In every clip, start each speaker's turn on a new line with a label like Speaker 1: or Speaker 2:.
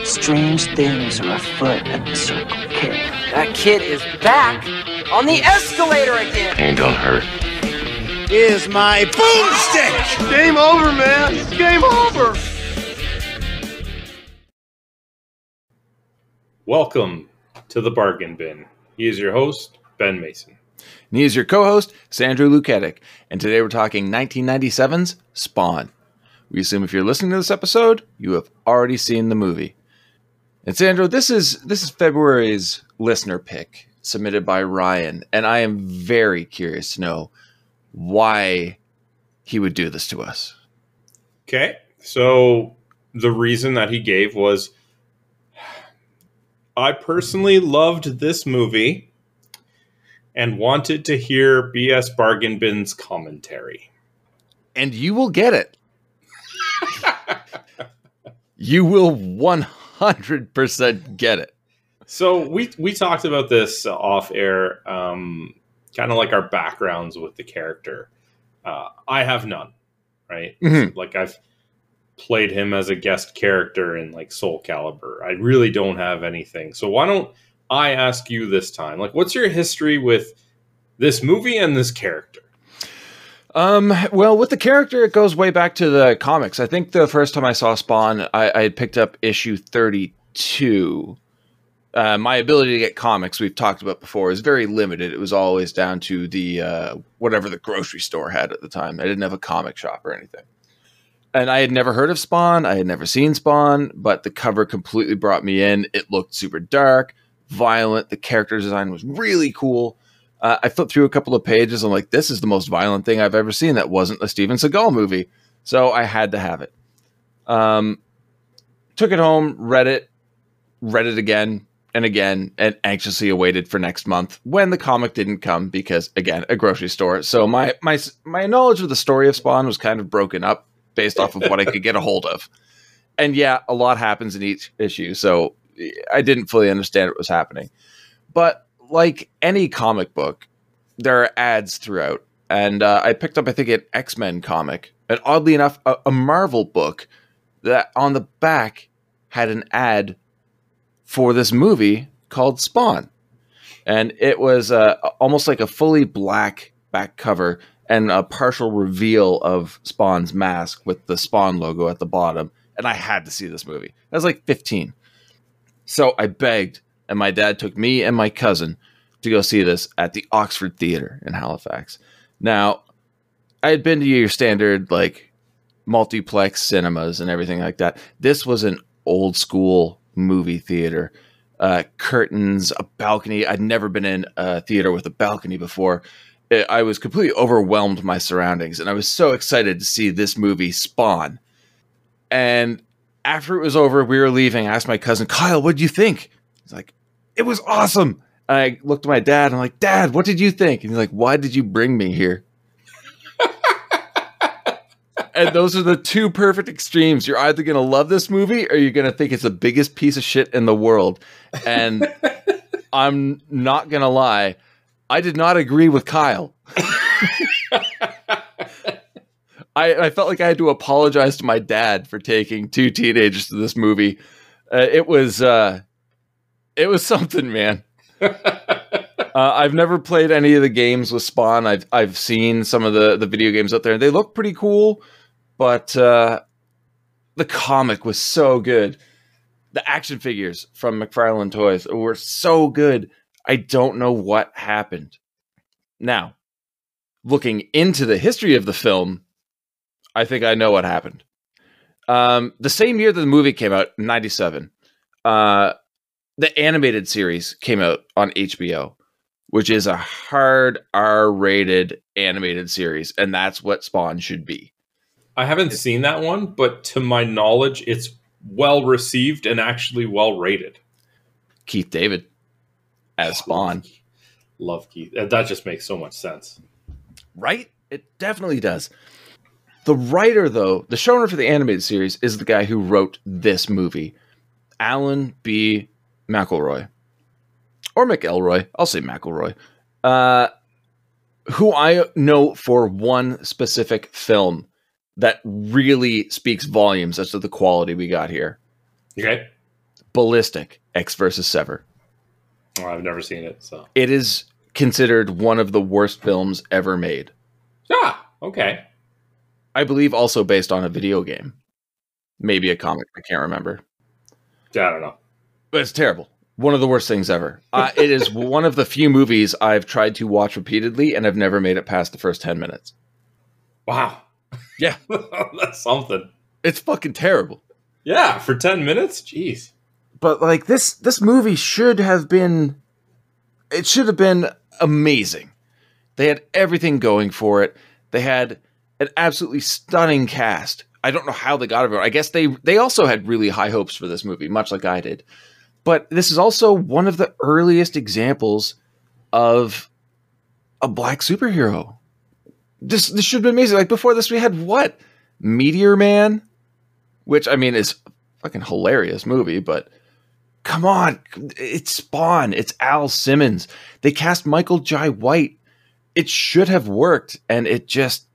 Speaker 1: Strange things are afoot at the Circle K.
Speaker 2: That kid is back on the escalator again.
Speaker 3: Ain't gonna hurt.
Speaker 4: Is my boomstick!
Speaker 5: Game over, man. It's game over.
Speaker 6: Welcome to the Bargain Bin. He is your host, Ben Mason.
Speaker 7: And he is your co-host, Sandro Luketic. And today we're talking 1997's Spawn. We assume if you're listening to this episode, you have already seen the movie. And Sandro, this is this is February's listener pick submitted by Ryan, and I am very curious to know why he would do this to us.
Speaker 6: Okay. So the reason that he gave was I personally loved this movie and wanted to hear BS Bargain Bin's commentary.
Speaker 7: And you will get it. you will 100% get it.
Speaker 6: So we we talked about this off air, um, kind of like our backgrounds with the character. Uh, I have none, right?
Speaker 7: Mhm.
Speaker 6: Like I've played him as a guest character in like Soul Calibur. I really don't have anything. So why don't I ask you this time? Like, what's your history with this movie and this character?
Speaker 7: Um, well, with the character, it goes way back to the comics. I think the first time I saw Spawn, I, I had picked up issue 32. Uh, my ability to get comics, we've talked about before, is very limited. It was always down to the uh, whatever the grocery store had at the time. I didn't have a comic shop or anything. And I had never heard of Spawn. I had never seen Spawn, but the cover completely brought me in. It looked super dark, violent. The character design was really cool. Uh, I flipped through a couple of pages. I'm like, this is the most violent thing I've ever seen that wasn't a Steven Seagal movie. So I had to have it. Um, took it home, read it, read it again and again, and anxiously awaited for next month when the comic didn't come because, again, a grocery store. So my my my knowledge of the story of Spawn was kind of broken up based off of what I could get a hold of. And yeah, a lot happens in each issue, so I didn't fully understand what was happening. But like any comic book, there are ads throughout. And uh, I picked up, I think, an X Men comic, and oddly enough, a, a Marvel book that on the back had an ad for this movie called Spawn. And it was uh, almost like a fully black back cover and a partial reveal of Spawn's mask with the Spawn logo at the bottom. And I had to see this movie. I was like 15. So I begged, and my dad took me and my cousin to go see this at the Oxford Theater in Halifax. Now, I had been to your standard, like, multiplex cinemas and everything like that. This was an old school movie theater. Uh, curtains, a balcony. I'd never been in a theater with a balcony before. I- I was completely overwhelmed with my surroundings, and I was so excited to see this movie Spawn. And after it was over, we were leaving. I asked my cousin, Kyle, what did you think? He's like, it was awesome. I looked at my dad. And I'm like, Dad, what did you think? And he's like, Why did you bring me here? and those are the two perfect extremes. You're either going to love this movie or you're going to think it's the biggest piece of shit in the world. And I'm not going to lie, I did not agree with Kyle. I, I felt like I had to apologize to my dad for taking two teenagers to this movie. Uh, it was uh, it was something, man. Uh, I've never played any of the games with Spawn. I've I've seen some of the the video games out there. They look pretty cool, but uh, the comic was so good. The action figures from McFarlane Toys were so good. I don't know what happened. Now, looking into the history of the film, I think I know what happened. Um, the same year that the movie came out, '97, uh, the animated series came out on HBO, which is a hard R-rated animated series, and that's what Spawn should be.
Speaker 6: I haven't seen that one, but to my knowledge, it's well received and actually well rated.
Speaker 7: Keith David as Spawn,
Speaker 6: Love Keith. That just makes so much sense.
Speaker 7: right? It definitely does. The writer, though, the showrunner for the animated series is the guy who wrote this movie, Alan B. McElroy, or McElroy. I'll say McElroy. Uh, who I know for one specific film that really speaks volumes as to the quality we got here.
Speaker 6: Okay.
Speaker 7: ballistic. Ecks versus Sever.
Speaker 6: Oh, I've never seen it, so
Speaker 7: It is considered one of the worst films ever made.
Speaker 6: ah, okay.
Speaker 7: I believe also based on a video game, maybe a comic. I can't remember,
Speaker 6: Yeah, I don't know.
Speaker 7: But it's terrible. One of the worst things ever. Uh, it is one of the few movies I've tried to watch repeatedly, and I've never made it past the first ten minutes.
Speaker 6: Wow.
Speaker 7: Yeah.
Speaker 6: That's something.
Speaker 7: It's fucking terrible.
Speaker 6: Yeah, for 10 minutes? Jeez.
Speaker 7: But like this, this movie should have been. It should have been amazing. They had everything going for it. They had an absolutely stunning cast. I don't know how they got it. I guess they they also had really high hopes for this movie, much like I did. But this is also one of the earliest examples of a black superhero. This this should be amazing. Like before this, we had what Meteor Man, which I mean is a fucking hilarious movie, but come on, it's Spawn, it's Al Simmons. They cast Michael Jai White. It should have worked, and it just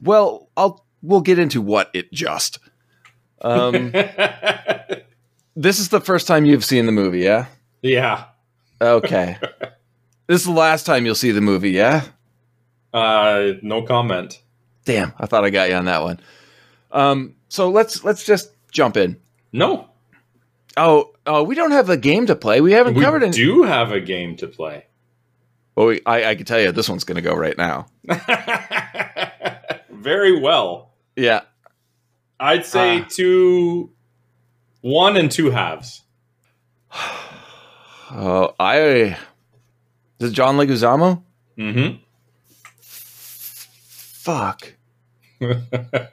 Speaker 7: well, I'll we'll get into what it just. Um, this is the first time you've seen the movie, yeah?
Speaker 6: yeah.
Speaker 7: Okay. this is the last time you'll see the movie, yeah?
Speaker 6: Uh, no comment.
Speaker 7: Damn, I thought I got you on that one. Um, so let's let's just jump in.
Speaker 6: No.
Speaker 7: Oh, oh, we don't have a game to play. We haven't
Speaker 6: We
Speaker 7: covered it.
Speaker 6: do have a game to play.
Speaker 7: Well, we, I, I can tell you this one's going to go right now.
Speaker 6: Very well.
Speaker 7: Yeah.
Speaker 6: I'd say
Speaker 7: Ah.
Speaker 6: two, one and two halves.
Speaker 7: Oh, I. Is it John Leguizamo?
Speaker 6: Mm-hmm.
Speaker 7: Fuck.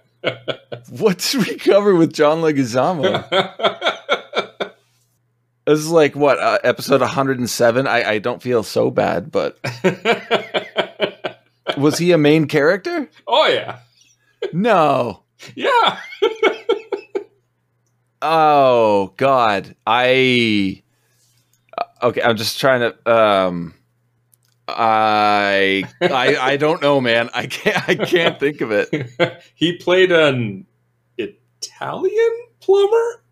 Speaker 7: What did we cover with John Leguizamo? This is like what uh, episode 107. I, I don't feel so bad, but was he a main character?
Speaker 6: oh yeah,
Speaker 7: No.
Speaker 6: yeah.
Speaker 7: Oh God, I. uh, Okay, I'm just trying to. Um, I I I don't know, man. I can't I can't think of it.
Speaker 6: he played an Italian plumber.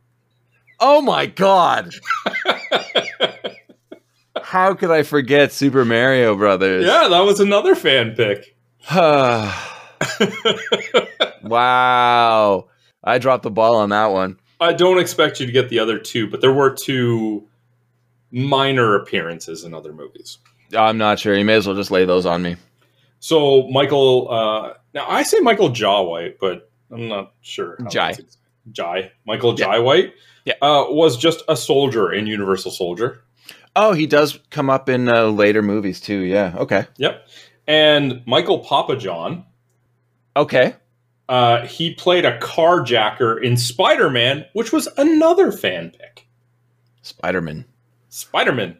Speaker 7: Oh my God! How could I forget Super Mario Brothers?
Speaker 6: Yeah, that was another fan pick.
Speaker 7: wow, I dropped the ball on that one.
Speaker 6: I don't expect you to get the other two, but there were two minor appearances in other movies.
Speaker 7: I'm not sure. You may as well just lay those on me.
Speaker 6: So Michael, uh, now I say Michael Jaw White, but I'm not sure.
Speaker 7: Jai.
Speaker 6: Jai. Michael
Speaker 7: Yeah.
Speaker 6: Jai White.
Speaker 7: Yeah.
Speaker 6: Uh, was just a soldier in Universal Soldier.
Speaker 7: Oh, he does come up in uh, later movies too. Yeah. Okay.
Speaker 6: Yep. And Michael Papajohn,
Speaker 7: Okay.
Speaker 6: Uh, he played a carjacker in Spider Man, which was another fan pick.
Speaker 7: Spider Man.
Speaker 6: Spider Man.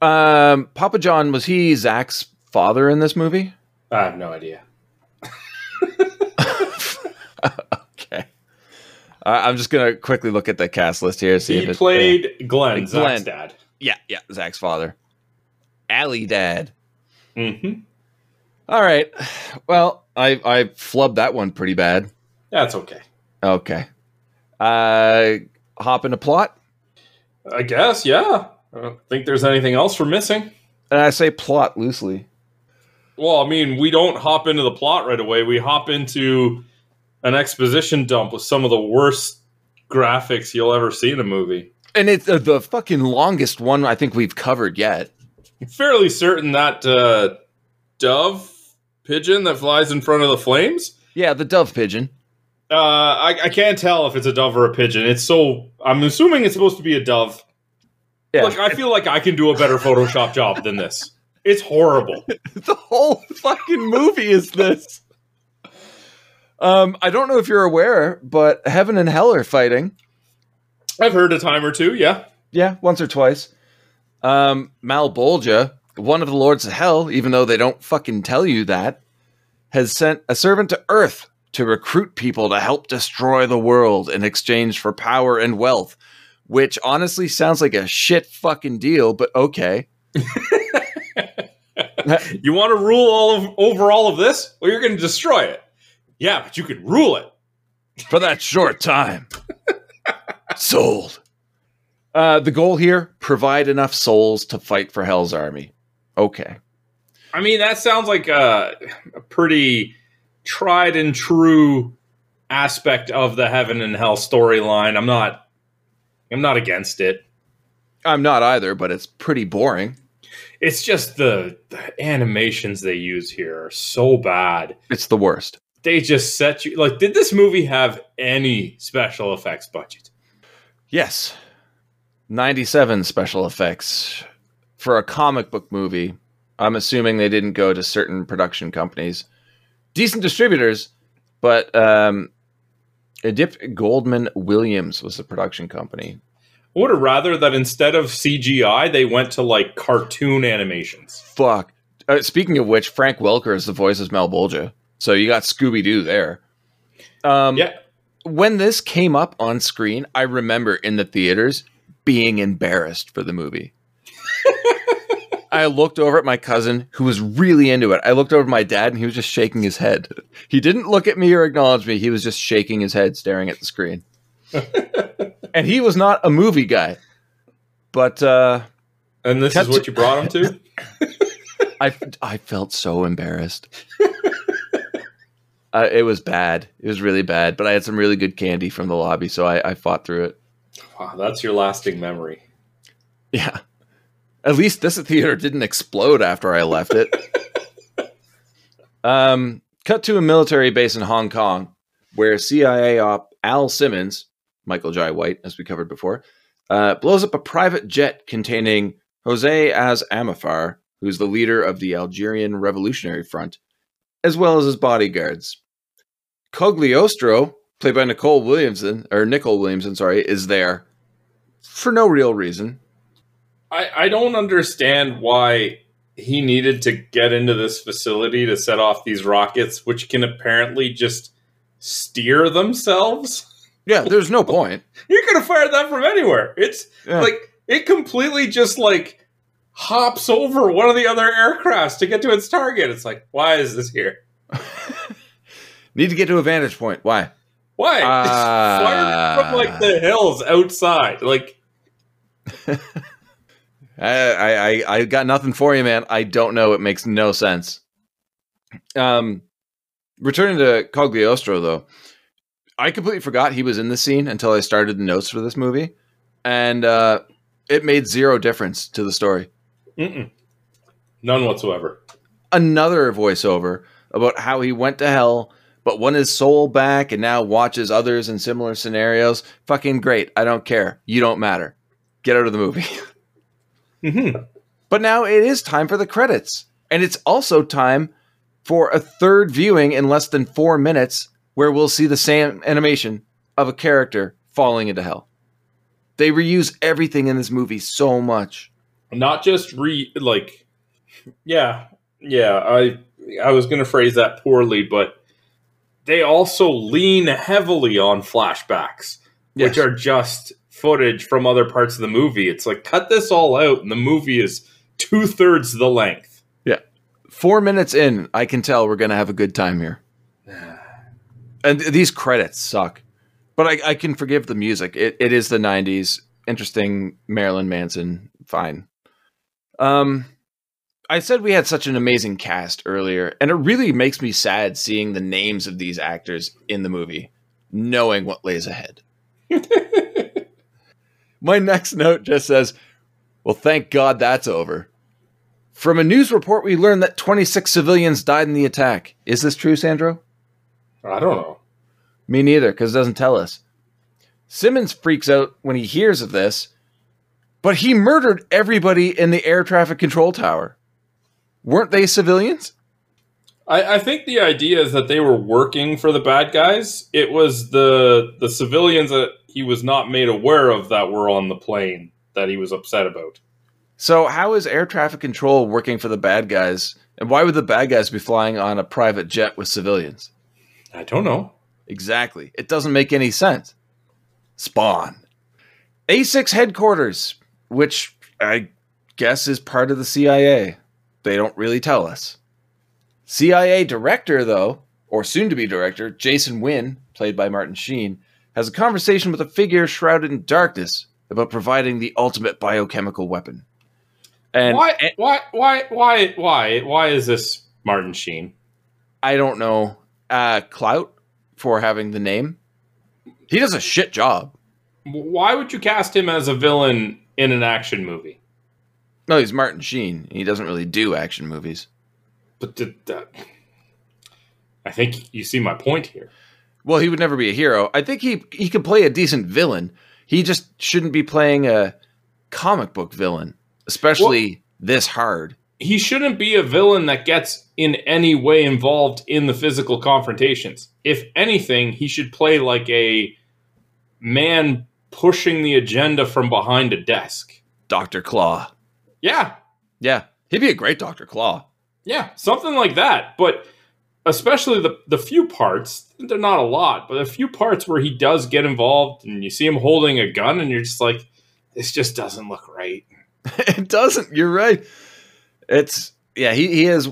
Speaker 7: Um, Papajohn was he Zach's father in this movie?
Speaker 6: I have no idea.
Speaker 7: Okay. Uh, I'm just gonna quickly look at the cast list here. See
Speaker 6: He played Glenn,
Speaker 7: Like
Speaker 6: Zach's dad.
Speaker 7: yeah, yeah, Zach's father. Alley dad.
Speaker 6: Mm-hmm.
Speaker 7: All right. Well, I I flubbed that one pretty bad.
Speaker 6: That's okay.
Speaker 7: Okay. Uh, hop into plot.
Speaker 6: I guess, yeah. I don't think there's anything else we're missing.
Speaker 7: And I say plot loosely.
Speaker 6: Well, I mean, we don't hop into the plot right away. We hop into an exposition dump with some of the worst graphics you'll ever see in a movie.
Speaker 7: And it's uh, the fucking longest one I think we've covered yet.
Speaker 6: I'm fairly certain that uh, dove pigeon that flies in front of the flames.
Speaker 7: Yeah, the dove pigeon.
Speaker 6: Uh, I, I can't tell if it's a dove or a pigeon. It's so. I'm assuming it's supposed to be a dove.
Speaker 7: Yeah.
Speaker 6: Look, I feel like I can do a better Photoshop job than this. It's horrible.
Speaker 7: the whole fucking movie is this. Um, I don't know if you're aware, but heaven and hell are fighting.
Speaker 6: I've heard a time or two. Yeah.
Speaker 7: Yeah, once or twice. Um, Malebolgia, one of the lords of hell, even though they don't fucking tell you that, has sent a servant to Earth to recruit people to help destroy the world in exchange for power and wealth. Which honestly sounds like a shit fucking deal, but okay.
Speaker 6: You want to rule all of over all of this? Well, you're going to destroy it. Yeah, but you can rule it.
Speaker 7: For that short time. Sold. Uh, the goal here: provide enough souls to fight for Hell's army. Okay.
Speaker 6: I mean, that sounds like a, a pretty tried and true aspect of the heaven and hell storyline. I'm not I'm not against it.
Speaker 7: I'm not either, but it's pretty boring.
Speaker 6: It's just the, the animations they use here are so bad.
Speaker 7: It's the worst.
Speaker 6: They just set you like did this movie have any special effects budget?
Speaker 7: Yes. 97 special effects for a comic book movie. I'm assuming they didn't go to certain production companies. Decent distributors, but um, Dippé Goldman Williams was the production company.
Speaker 6: I would have rather that instead of CGI, they went to like cartoon animations.
Speaker 7: Fuck. Uh, speaking of which, Frank Welker is the voice of Malebolgia. So you got Scooby Doo there. Um,
Speaker 6: Yeah.
Speaker 7: When this came up on screen, I remember in the theaters being embarrassed for the movie. I looked over at my cousin who was really into it. I looked over at my dad and he was just shaking his head. He didn't look at me or acknowledge me. He was just shaking his head, staring at the screen. and he was not a movie guy. But uh,
Speaker 6: And this is what you brought him to?
Speaker 7: I, I felt so embarrassed. uh, it was bad. It was really bad. But I had some really good candy from the lobby, so I, I fought through it.
Speaker 6: wow, that's your lasting memory.
Speaker 7: Yeah. At least this theater didn't explode after I left it. um, cut to a military base in Hong Kong where CIA op Al Simmons, Michael Jai White, as we covered before, uh, blows up a private jet containing Jose Az Amafar, who's the leader of the Algerian Revolutionary Front, as well as his bodyguards. Cogliostro, played by Nicol Williamson, or Nicol Williamson, sorry, is there for no real reason.
Speaker 6: I, I don't understand why he needed to get into this facility to set off these rockets, which can apparently just steer themselves.
Speaker 7: Yeah, there's no point.
Speaker 6: You could have fired that from anywhere. It's
Speaker 7: Yeah.
Speaker 6: like it completely just like hops over one of the other aircrafts to get to its target. It's like, why is this here?
Speaker 7: Need to get to a vantage point. Why?
Speaker 6: Why?
Speaker 7: Ah.
Speaker 6: it's fired from like the hills outside. Like
Speaker 7: I, I I got nothing for you, man. I don't know. It makes no sense. Um, returning to Cogliostro though, I completely forgot he was in the scene until I started the notes for this movie, and uh, it made zero difference to the story.
Speaker 6: mm-mm. none whatsoever.
Speaker 7: Another voiceover about how he went to hell, but won his soul back, and now watches others in similar scenarios. Fucking great. I don't care. You don't matter. Get out of the movie.
Speaker 6: Mm-hmm.
Speaker 7: But now it is time for the credits. And it's also time for a third viewing in less than four minutes where we'll see the same animation of a character falling into hell. They reuse everything in this movie so much.
Speaker 6: Not just re like, yeah, yeah. I I was gonna phrase that poorly, but they also lean heavily on flashbacks. which are just footage from other parts of the movie. It's like cut this all out, and the movie is two thirds the length.
Speaker 7: Yeah, Four minutes in, I can tell we're going to have a good time here. And these credits suck. But I, I can forgive the music. It, it is the 90s. Interesting Marilyn Manson. Fine. Um, I said we had such an amazing cast earlier, and it really makes me sad seeing the names of these actors in the movie, knowing what lays ahead. My next note just says, Well, thank God that's over. From a news report, we learned that 26 civilians died in the attack. Is this true, Sandro?
Speaker 6: I don't know.
Speaker 7: Me neither, because it doesn't tell us. Simmons freaks out when he hears of this, but he murdered everybody in the air traffic control tower. Weren't they civilians?
Speaker 6: I, I think the idea is that they were working for the bad guys. It was the the civilians that he was not made aware of that were on the plane that he was upset about.
Speaker 7: So, how is air traffic control working for the bad guys? And why would the bad guys be flying on a private jet with civilians?
Speaker 6: I don't know.
Speaker 7: Exactly. It doesn't make any sense. Spawn. A6 headquarters, which I guess is part of the CIA. They don't really tell us. CIA director, though, or soon to be director, Jason Wynn, played by Martin Sheen, has a conversation with a figure shrouded in darkness about providing the ultimate biochemical weapon. And
Speaker 6: why, why, why, why, why, why is this Martin Sheen?
Speaker 7: I don't know, uh, clout for having the name. He does a shit job.
Speaker 6: Why would you cast him as a villain in an action movie?
Speaker 7: No, he's Martin Sheen. He doesn't really do action movies.
Speaker 6: But did that, I think you see my point here.
Speaker 7: Well, he would never be a hero. I think he he could play a decent villain. He just shouldn't be playing a comic book villain, especially well, this hard.
Speaker 6: He shouldn't be a villain that gets in any way involved in the physical confrontations. If anything, he should play like a man pushing the agenda from behind a desk.
Speaker 7: Dr. Claw.
Speaker 6: Yeah.
Speaker 7: Yeah. He'd be a great Dr. Claw.
Speaker 6: Yeah, something like that. But especially the the few parts, they're not a lot, but a few parts where he does get involved and you see him holding a gun and you're just like, this just doesn't look right.
Speaker 7: it doesn't. You're right. It's yeah, he, he is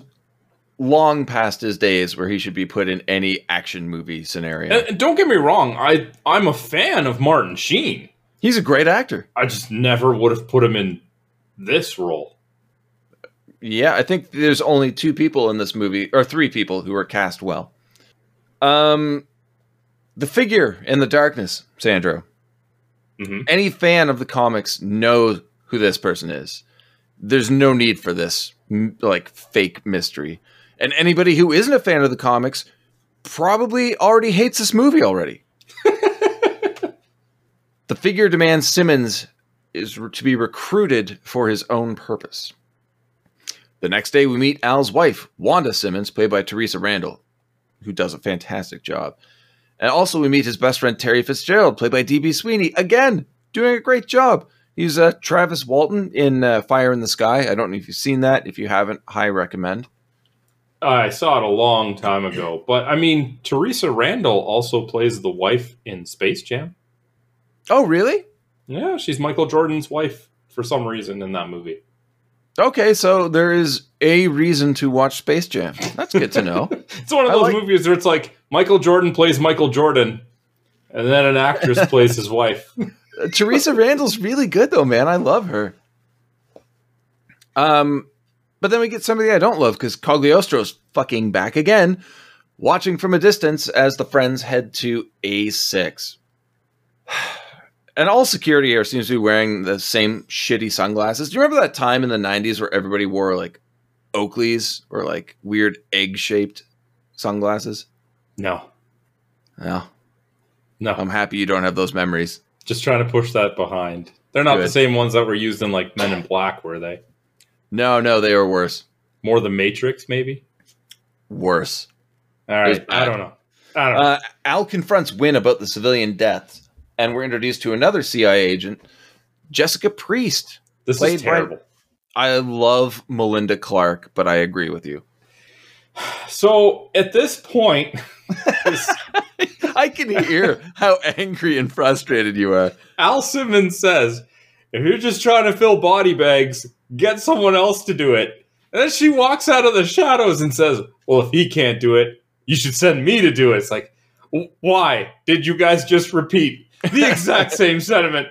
Speaker 7: long past his days where he should be put in any action movie scenario.
Speaker 6: And, and don't get me wrong, I I'm a fan of Martin Sheen.
Speaker 7: He's a great actor.
Speaker 6: I just never would have put him in this role.
Speaker 7: Yeah, I think there's only two people in this movie, or three people who are cast well. Um, the figure in the darkness, Sandro. Mm-hmm. Any fan of the comics knows who this person is. There's no need for this like fake mystery. And anybody who isn't a fan of the comics probably already hates this movie already. the figure demands Simmons is to be recruited for his own purpose. The next day, we meet Al's wife, Wanda Simmons, played by Theresa Randle, who does a fantastic job. And also, we meet his best friend, Terry Fitzgerald, played by D.B. Sweeney, again, doing a great job. He's uh, Travis Walton in uh, Fire in the Sky. I don't know if you've seen that. If you haven't, high recommend.
Speaker 6: I saw it a long time ago. But I mean, Theresa Randle also plays the wife in Space Jam.
Speaker 7: Oh, really?
Speaker 6: Yeah, she's Michael Jordan's wife for some reason in that movie.
Speaker 7: Okay, so there is a reason to watch Space Jam. That's good to know.
Speaker 6: it's one of those like... movies where it's like Michael Jordan plays Michael Jordan, and then an actress plays his wife.
Speaker 7: Uh, Theresa Randle's really good though, man. I love her. Um, but then we get somebody I don't love because Cogliostro's fucking back again, watching from a distance as the friends head to A6 and all security here seems to be wearing the same shitty sunglasses. Do you remember that time in the 90s where everybody wore like Oakleys or like weird egg shaped sunglasses?
Speaker 6: No.
Speaker 7: No.
Speaker 6: No.
Speaker 7: I'm happy you don't have those memories.
Speaker 6: Just trying to push that behind. They're not Good. the same ones that were used in like Men in Black, were they?
Speaker 7: No, no, they were worse.
Speaker 6: More the Matrix, maybe?
Speaker 7: Worse.
Speaker 6: All right. I don't know. I don't know.
Speaker 7: Uh, Al confronts Wynn about the civilian deaths and we're introduced to another CIA agent, Jessica Priest.
Speaker 6: This is terrible. By,
Speaker 7: I love Melinda Clarke, but I agree with you.
Speaker 6: So at this point,
Speaker 7: I can hear how angry and frustrated you are.
Speaker 6: Al Simmons says, if you're just trying to fill body bags, get someone else to do it. And then she walks out of the shadows and says, Well, if he can't do it, you should send me to do it. It's like, why did you guys just repeat the exact same sentiment.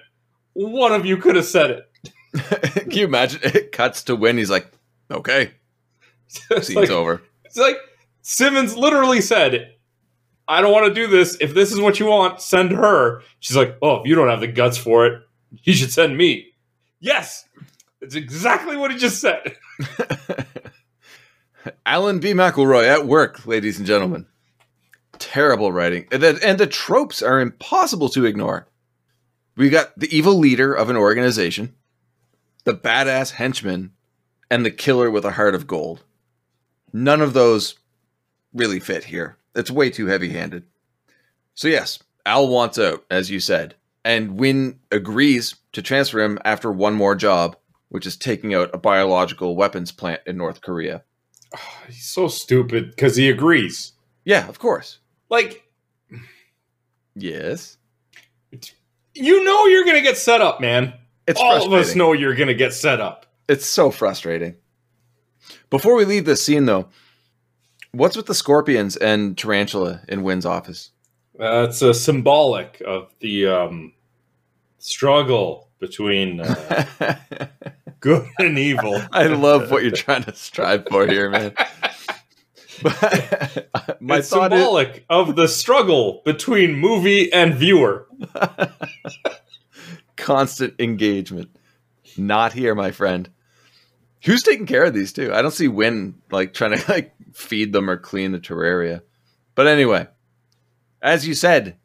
Speaker 6: One of you could have said it.
Speaker 7: Can you imagine? It cuts to when he's like, okay, scene's like, over.
Speaker 6: It's like Simmons literally said, I don't want to do this. If this is what you want, send her. She's like, oh, if you don't have the guts for it, you should send me. Yes, it's exactly what he just said.
Speaker 7: Alan B. McElroy at work, ladies and gentlemen terrible writing. And the, and the tropes are impossible to ignore. We got the evil leader of an organization, the badass henchman, and the killer with a heart of gold. None of those really fit here. It's way too heavy handed. So, yes, Al wants out, as you said, and Wynn agrees to transfer him after one more job, which is taking out a biological weapons plant in North Korea.
Speaker 6: Oh, he's so stupid because he agrees.
Speaker 7: Yeah, of course.
Speaker 6: Like,
Speaker 7: yes.
Speaker 6: You know you're going to get set up, man.
Speaker 7: It's
Speaker 6: All of us know you're going to get set up.
Speaker 7: It's so frustrating. Before we leave this scene, though, what's with the scorpions and tarantula in Wynn's office?
Speaker 6: Uh, it's a symbolic of the um, struggle between uh, good and evil.
Speaker 7: I love what you're trying to strive for here, man. But my
Speaker 6: it's
Speaker 7: thought is,
Speaker 6: symbolic of the struggle between movie and viewer.
Speaker 7: constant engagement. Not here, my friend. Who's taking care of these two? I don't see Wynn like trying to like feed them or clean the terraria. But anyway, as you said,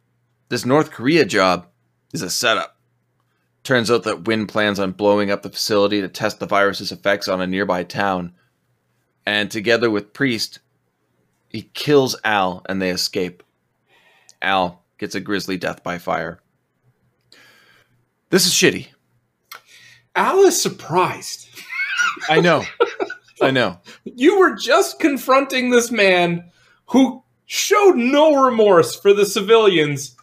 Speaker 7: this North Korea job is a setup. Turns out that Wynn plans on blowing up the facility to test the virus's effects on a nearby town. And together with Priest, he kills Al and they escape. Al gets a grisly death by fire. This is shitty.
Speaker 6: Al is surprised.
Speaker 7: I know. I know.
Speaker 6: You were just confronting this man who showed no remorse for the civilians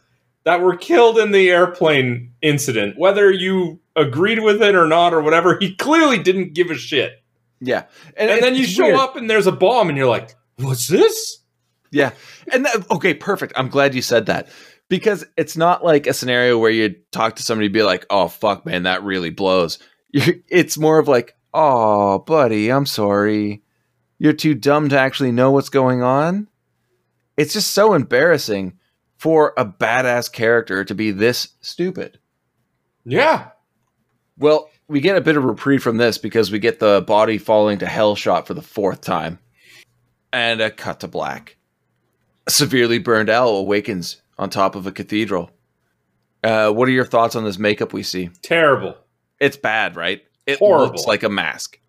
Speaker 6: that were killed in the airplane incident. Whether you agreed with it or not or whatever, he clearly didn't give a shit.
Speaker 7: Yeah.
Speaker 6: And, then you show
Speaker 7: weird.
Speaker 6: up and there's a bomb and you're like, what's this?
Speaker 7: Yeah. And that, okay, perfect. I'm glad you said that because it's not like a scenario where you talk to somebody and be like, "Oh fuck, man, that really blows." it's more of like, "Oh, buddy, I'm sorry. You're too dumb to actually know what's going on." It's just so embarrassing for a badass character to be this stupid.
Speaker 6: Yeah.
Speaker 7: Well, we get a bit of reprieve from this because we get the body falling to hell shot for the fourth time. And a cut to black. A severely burned Al awakens on top of a cathedral. Uh, what are your thoughts on this makeup we see?
Speaker 6: Terrible.
Speaker 7: It's bad, right? It
Speaker 6: Horrible.
Speaker 7: looks like a mask.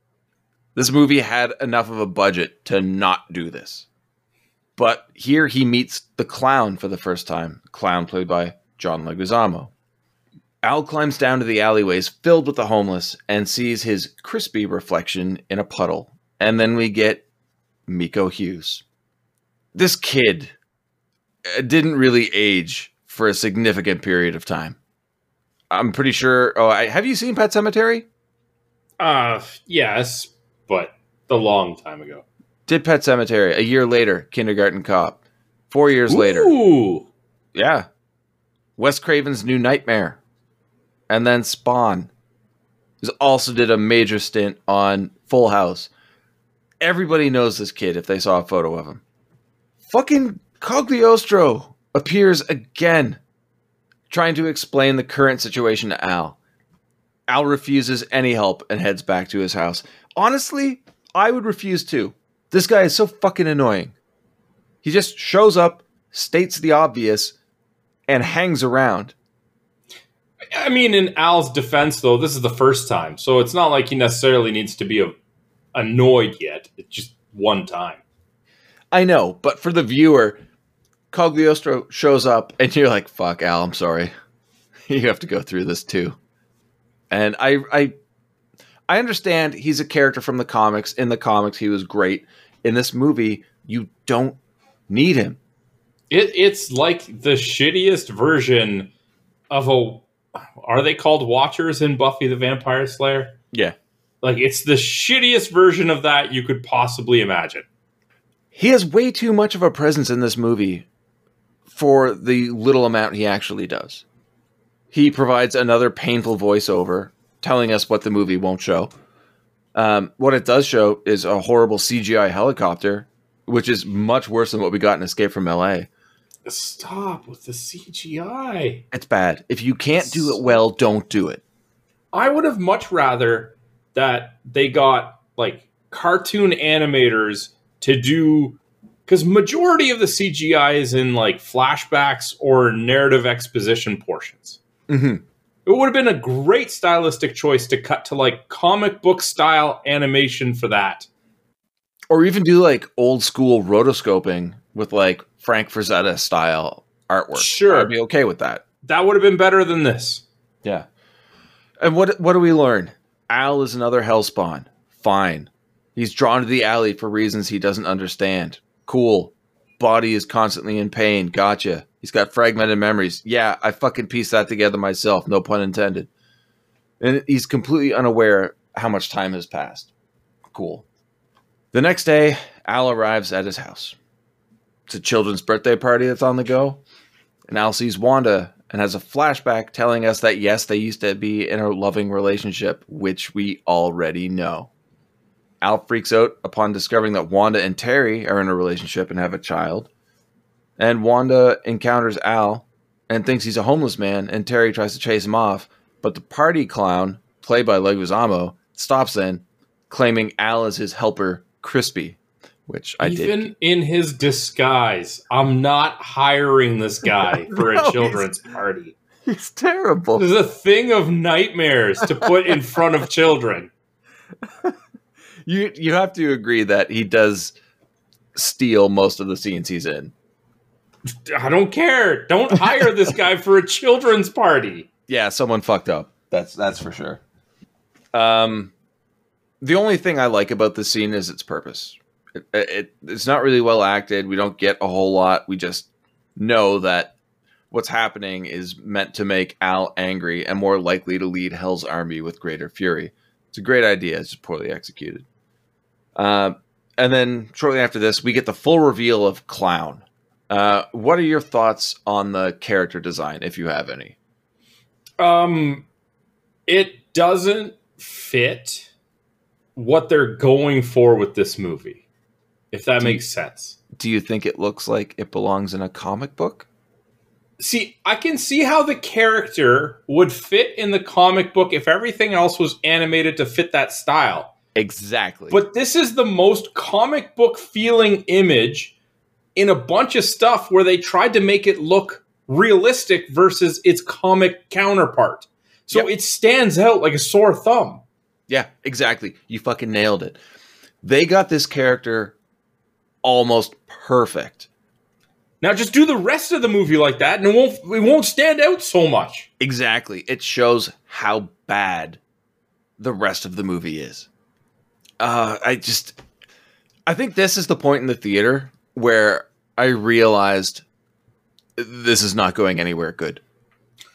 Speaker 7: This movie had enough of a budget to not do this. But here he meets the clown for the first time. Clown played by John Leguizamo. Al climbs down to the alleyways filled with the homeless and sees his crispy reflection in a puddle. And then we get Miko Hughes. This kid uh, didn't really age for a significant period of time. I'm pretty sure. Oh, I, have you seen Pet Sematary?
Speaker 6: Uh, yes, but a long time ago.
Speaker 7: Did Pet Sematary a year later? Kindergarten Cop. Four years later,
Speaker 6: Ooh.
Speaker 7: yeah. Wes Craven's New Nightmare, and then Spawn. He also did a major stint on Full House. Everybody knows this kid if they saw a photo of him. Fucking Cogliostro appears again, trying to explain the current situation to Al. Al refuses any help and heads back to his house. Honestly, I would refuse too. This guy is so fucking annoying. He just shows up, states the obvious, and hangs around.
Speaker 6: I mean, in Al's defense, though, this is the first time, so it's not like he necessarily needs to be a, annoyed yet. It's just one time.
Speaker 7: I know, but for the viewer, Cogliostro shows up and you're like, fuck, Al, I'm sorry. You have to go through this too. And I I I understand he's a character from the comics. In the comics, he was great. In this movie, you don't need him.
Speaker 6: It, it's like the shittiest version of a. Are they called Watchers in Buffy the Vampire Slayer?
Speaker 7: Yeah.
Speaker 6: Like, it's the shittiest version of that you could possibly imagine.
Speaker 7: He has way too much of a presence in this movie for the little amount he actually does. He provides another painful voiceover telling us what the movie won't show. Um, what it does show is a horrible CGI helicopter, which is much worse than what we got in Escape from LA.
Speaker 6: Stop with the CGI.
Speaker 7: It's bad. If you can't do it well, don't do it.
Speaker 6: I would have much rather that they got like cartoon animators to do because majority of the CGI is in like flashbacks or narrative exposition portions.
Speaker 7: hmm
Speaker 6: It would have been a great stylistic choice to cut to like comic book style animation for that.
Speaker 7: Or even do like old school rotoscoping with like Frank Frazetta style artwork.
Speaker 6: Sure.
Speaker 7: I'd be okay with that.
Speaker 6: That would have been better than this.
Speaker 7: Yeah. And what what do we learn? Al is another hellspawn. Fine. He's drawn to the alley for reasons he doesn't understand. Cool. Body is constantly in pain. Gotcha. He's got fragmented memories. Yeah, I fucking pieced that together myself. No pun intended. And he's completely unaware how much time has passed. Cool. The next day, Al arrives at his house. It's a children's birthday party that's on the go. And Al sees Wanda and has a flashback telling us that yes, they used to be in a loving relationship, which we already know. Al freaks out upon discovering that Wanda and Terry are in a relationship and have a child. And Wanda encounters Al and thinks he's a homeless man, and Terry tries to chase him off, but the party clown, played by Leguizamo, stops in, claiming Al is his helper, Crispy, which I
Speaker 6: Even
Speaker 7: did.
Speaker 6: in his disguise, I'm not hiring this guy for
Speaker 7: No,
Speaker 6: a
Speaker 7: he's-
Speaker 6: children's party.
Speaker 7: He's terrible.
Speaker 6: There's a thing of nightmares to put in front of children.
Speaker 7: You you have to agree that he does steal most of the scenes he's in.
Speaker 6: I don't care. Don't hire this guy for a children's party.
Speaker 7: Yeah, someone fucked up. That's that's for sure. Um, the only thing I like about this scene is its purpose. It, it it's not really well acted. We don't get a whole lot. We just know that what's happening is meant to make Al angry and more likely to lead Hell's army with greater fury. It's a great idea. It's just poorly executed. Uh, and then shortly after this, we get the full reveal of Clown. Uh, what are your thoughts on the character design, if you have any?
Speaker 6: Um, it doesn't fit what they're going for with this movie. If that
Speaker 7: Do you-
Speaker 6: makes sense.
Speaker 7: Do you think it looks like it belongs in a comic book?
Speaker 6: See, I can see how the character would fit in the comic book if everything else was animated to fit that style.
Speaker 7: Exactly.
Speaker 6: But this is the most comic book feeling image in a bunch of stuff where they tried to make it look realistic versus its comic counterpart. So
Speaker 7: Yep.
Speaker 6: it stands out like a sore thumb.
Speaker 7: yeah, exactly. You fucking nailed it. They got this character almost perfect.
Speaker 6: Now just do the rest of the movie like that, and it won't it won't stand out so much.
Speaker 7: Exactly. It shows how bad the rest of the movie is. Uh, I just, I think this is the point in the theater where I realized this is not going anywhere good.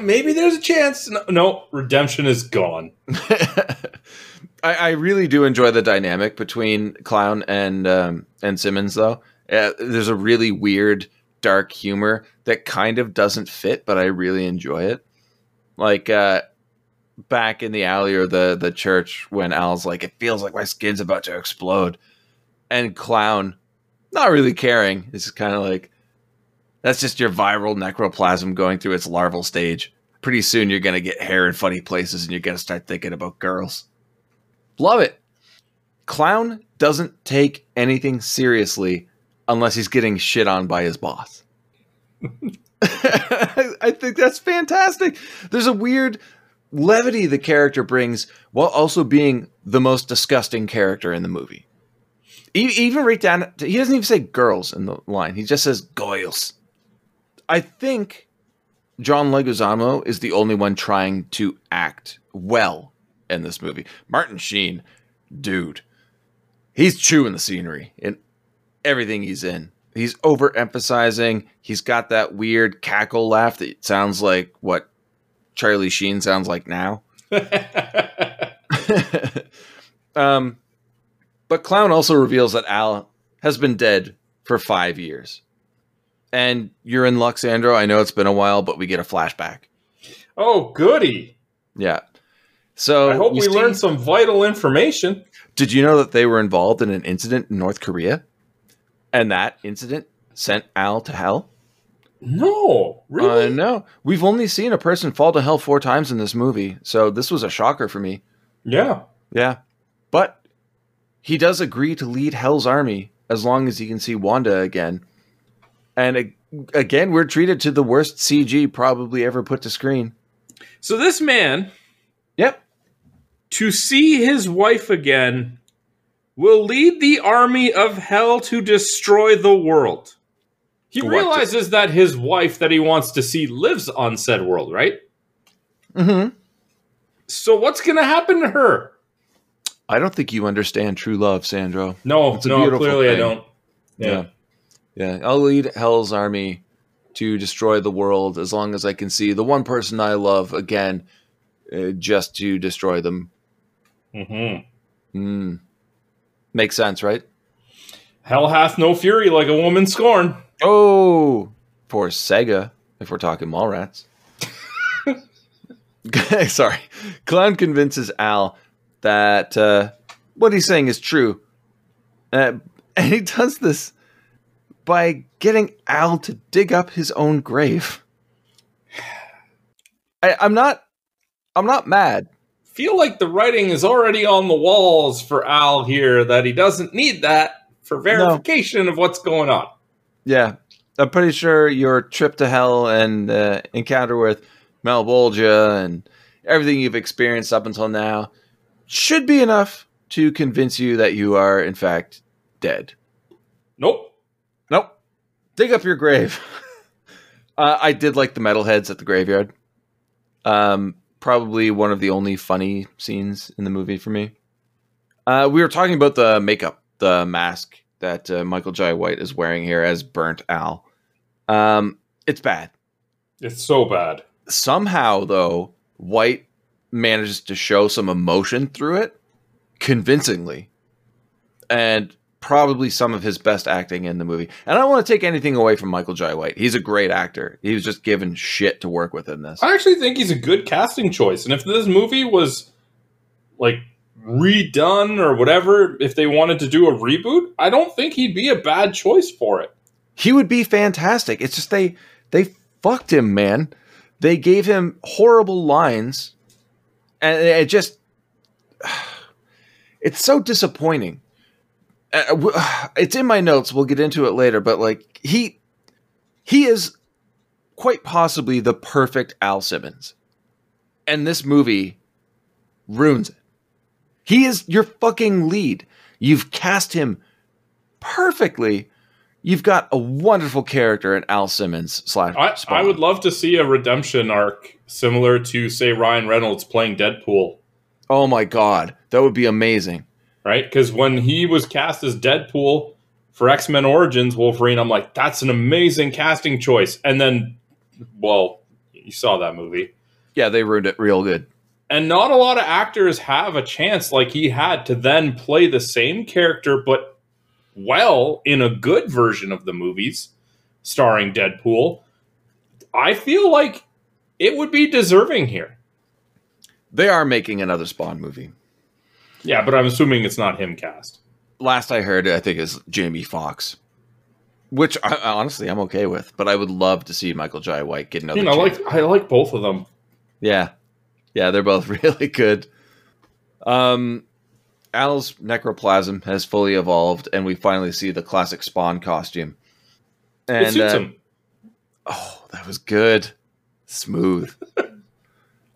Speaker 6: Maybe there's a chance. No, no, redemption is gone.
Speaker 7: I, I really do enjoy the dynamic between Clown and um, and Simmons, though. Uh, there's a really weird, dark humor that kind of doesn't fit, but I really enjoy it. Like uh, back in the alley or the the church when Al's like, "It feels like my skin's about to explode," and Clown, not really caring, is kind of like, "That's just your viral necroplasm going through its larval stage. Pretty soon, you're gonna get hair in funny places, and you're gonna start thinking about girls." Love it. Clown doesn't take anything seriously unless he's getting shit on by his boss. I think that's fantastic. There's a weird levity the character brings while also being the most disgusting character in the movie. Even right down, to, he doesn't even say girls in the line. He just says goyles. I think John Leguizamo is the only one trying to act well in this movie. Martin Sheen, dude, he's chewing the scenery in everything he's in. He's overemphasizing. He's got that weird cackle laugh that sounds like what Charlie Sheen sounds like now. um, but Clown also reveals that Al has been dead for five years. And you're in luck, Sandro. I know it's been a while, but we get a flashback.
Speaker 6: oh, goody.
Speaker 7: Yeah. So
Speaker 6: I hope we
Speaker 7: see-
Speaker 6: learned some vital information.
Speaker 7: Did you know that they were involved in an incident in North Korea? And that incident sent Al to hell?
Speaker 6: No, really?
Speaker 7: Uh, no. We've only seen a person fall to hell four times in this movie, so this was a shocker for me.
Speaker 6: yeah.
Speaker 7: Yeah. But he does agree to lead Hell's army as long as he can see Wanda again. And ag- again, we're treated to the worst CG probably ever put to screen.
Speaker 6: So this man. To see his wife again, will lead the army of hell to destroy the world. He
Speaker 7: What?
Speaker 6: realizes that his wife that he wants to see lives on said world, right?
Speaker 7: Mm-hmm.
Speaker 6: So what's going to happen to her?
Speaker 7: I don't think you understand true love, Sandro.
Speaker 6: No,
Speaker 7: It's
Speaker 6: no, clearly I don't. Yeah.
Speaker 7: Yeah, I'll lead Hell's army to destroy the world as long as I can see the one person I love again, uh, just to destroy them.
Speaker 6: Mm-hmm.
Speaker 7: Mm. Makes sense, right?
Speaker 6: Hell hath no fury like a woman scorned.
Speaker 7: Oh, for Sega, if we're talking Mallrats. Sorry. Clown convinces Al that uh, what he's saying is true. Uh, and he does this by getting Al to dig up his own grave. I, I'm not I'm not mad.
Speaker 6: Feel like the writing is already on the walls for Al here that he doesn't need that for verification of what's going on.
Speaker 7: Yeah. I'm pretty sure your trip to hell and uh, encounter with Malebolgia and everything you've experienced up until now should be enough to convince you that you are, in fact, dead.
Speaker 6: Nope.
Speaker 7: Nope. Dig up your grave. uh, I did like the metalheads at the graveyard. Um, probably one of the only funny scenes in the movie for me. Uh, we were talking about the makeup, the mask that uh, Michael Jai White is wearing here as Burnt Al. Um, it's bad.
Speaker 6: It's so bad.
Speaker 7: Somehow, though, White manages to show some emotion through it convincingly. And probably some of his best acting in the movie. And I don't want to take anything away from Michael Jai White. He's a great actor. He was just given shit to work with in this.
Speaker 6: I actually think he's a good casting choice. And if this movie was like redone or whatever, if they wanted to do a reboot, I don't think he'd be a bad choice for it.
Speaker 7: He would be fantastic. It's just they they fucked him, man. They gave him horrible lines and it just it's so disappointing. Uh, it's in my notes. We'll get into it later, but like he he is quite possibly the perfect Al Simmons. And this movie ruins it. He is your fucking lead. You've cast him perfectly. You've got a wonderful character in Al Simmons slash.
Speaker 6: I, I would love to see a redemption arc similar to, say, Ryan Reynolds playing Deadpool,
Speaker 7: Oh my god, that would be amazing.
Speaker 6: Right? Because when he was cast as Deadpool for X Men Origins Wolverine, I'm like, that's an amazing casting choice. And then, well, you saw that movie.
Speaker 7: Yeah, they ruined it real good.
Speaker 6: And not a lot of actors have a chance like he had to then play the same character, but well in a good version of the movies starring Deadpool. I feel like it would be deserving here.
Speaker 7: They are making another Spawn movie.
Speaker 6: Yeah, but I'm assuming it's not him cast.
Speaker 7: Last I heard, I think is Jamie Foxx, which I, honestly I'm okay with. But I would love to see Michael Jai White get another.
Speaker 6: You know, like I like both of them.
Speaker 7: Yeah. Yeah, they're both really good. Um Al's necroplasm has fully evolved and we finally see the classic Spawn costume. And
Speaker 6: it suits
Speaker 7: uh,
Speaker 6: him.
Speaker 7: oh, that was good. Smooth.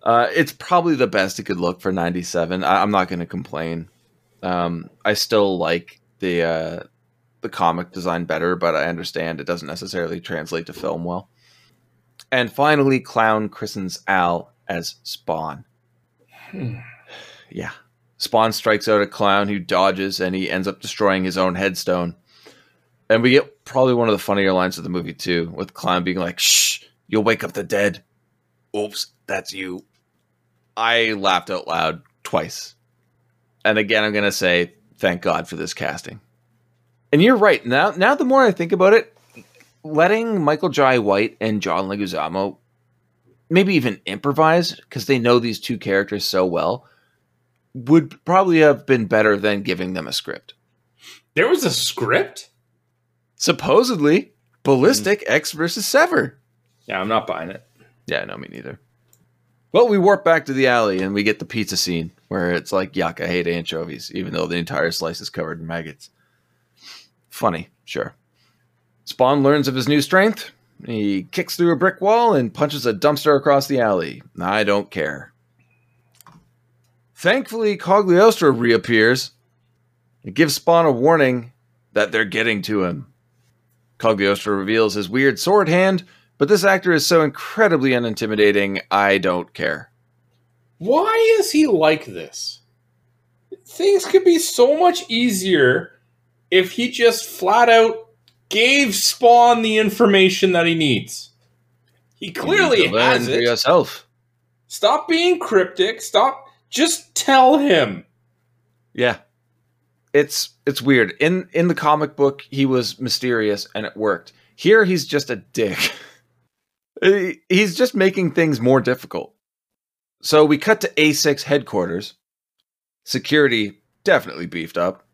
Speaker 7: uh it's probably the best it could look for 97. I, I'm not going to complain. Um I still like the uh the comic design better, but I understand it doesn't necessarily translate to film well. And finally, Clown christens Al as Spawn. Yeah. Spawn strikes out a clown who dodges and he ends up destroying his own headstone. And we get probably one of the funnier lines of the movie, too, with Clown being like, shh, you'll wake up the dead. Oops, that's you. I laughed out loud twice. And again, I'm going to say, thank God for this casting. And you're right. Now, now the more I think about it, letting Michael Jai White and John Leguizamo maybe even improvise because they know these two characters so well would probably have been better than giving them a script.
Speaker 6: There was a script?
Speaker 7: Supposedly, Ballistic Ecks versus Sever.
Speaker 6: Yeah, I'm not buying it.
Speaker 7: Yeah, no, me neither. Well, we warp back to the alley and we get the pizza scene where it's like, yuck, I hate anchovies, even though the entire slice is covered in maggots. Funny, sure. Spawn learns of his new strength. He kicks through a brick wall and punches a dumpster across the alley. I don't care. Thankfully, Cogliostro reappears and gives Spawn a warning that they're getting to him. Cogliostro reveals his weird sword hand, but this actor is so incredibly unintimidating, I don't care.
Speaker 6: Why is he like this? Things could be so much easier if he just flat out gave Spawn the information that he needs. He clearly
Speaker 7: You need to learn
Speaker 6: has
Speaker 7: for
Speaker 6: it.
Speaker 7: yourself.
Speaker 6: Stop being cryptic. Stop. Just tell him.
Speaker 7: Yeah. It's it's weird. In in the comic book, he was mysterious and it worked. Here, he's just a dick. He- he's just making things more difficult. So we cut to A6 headquarters. Security definitely beefed up.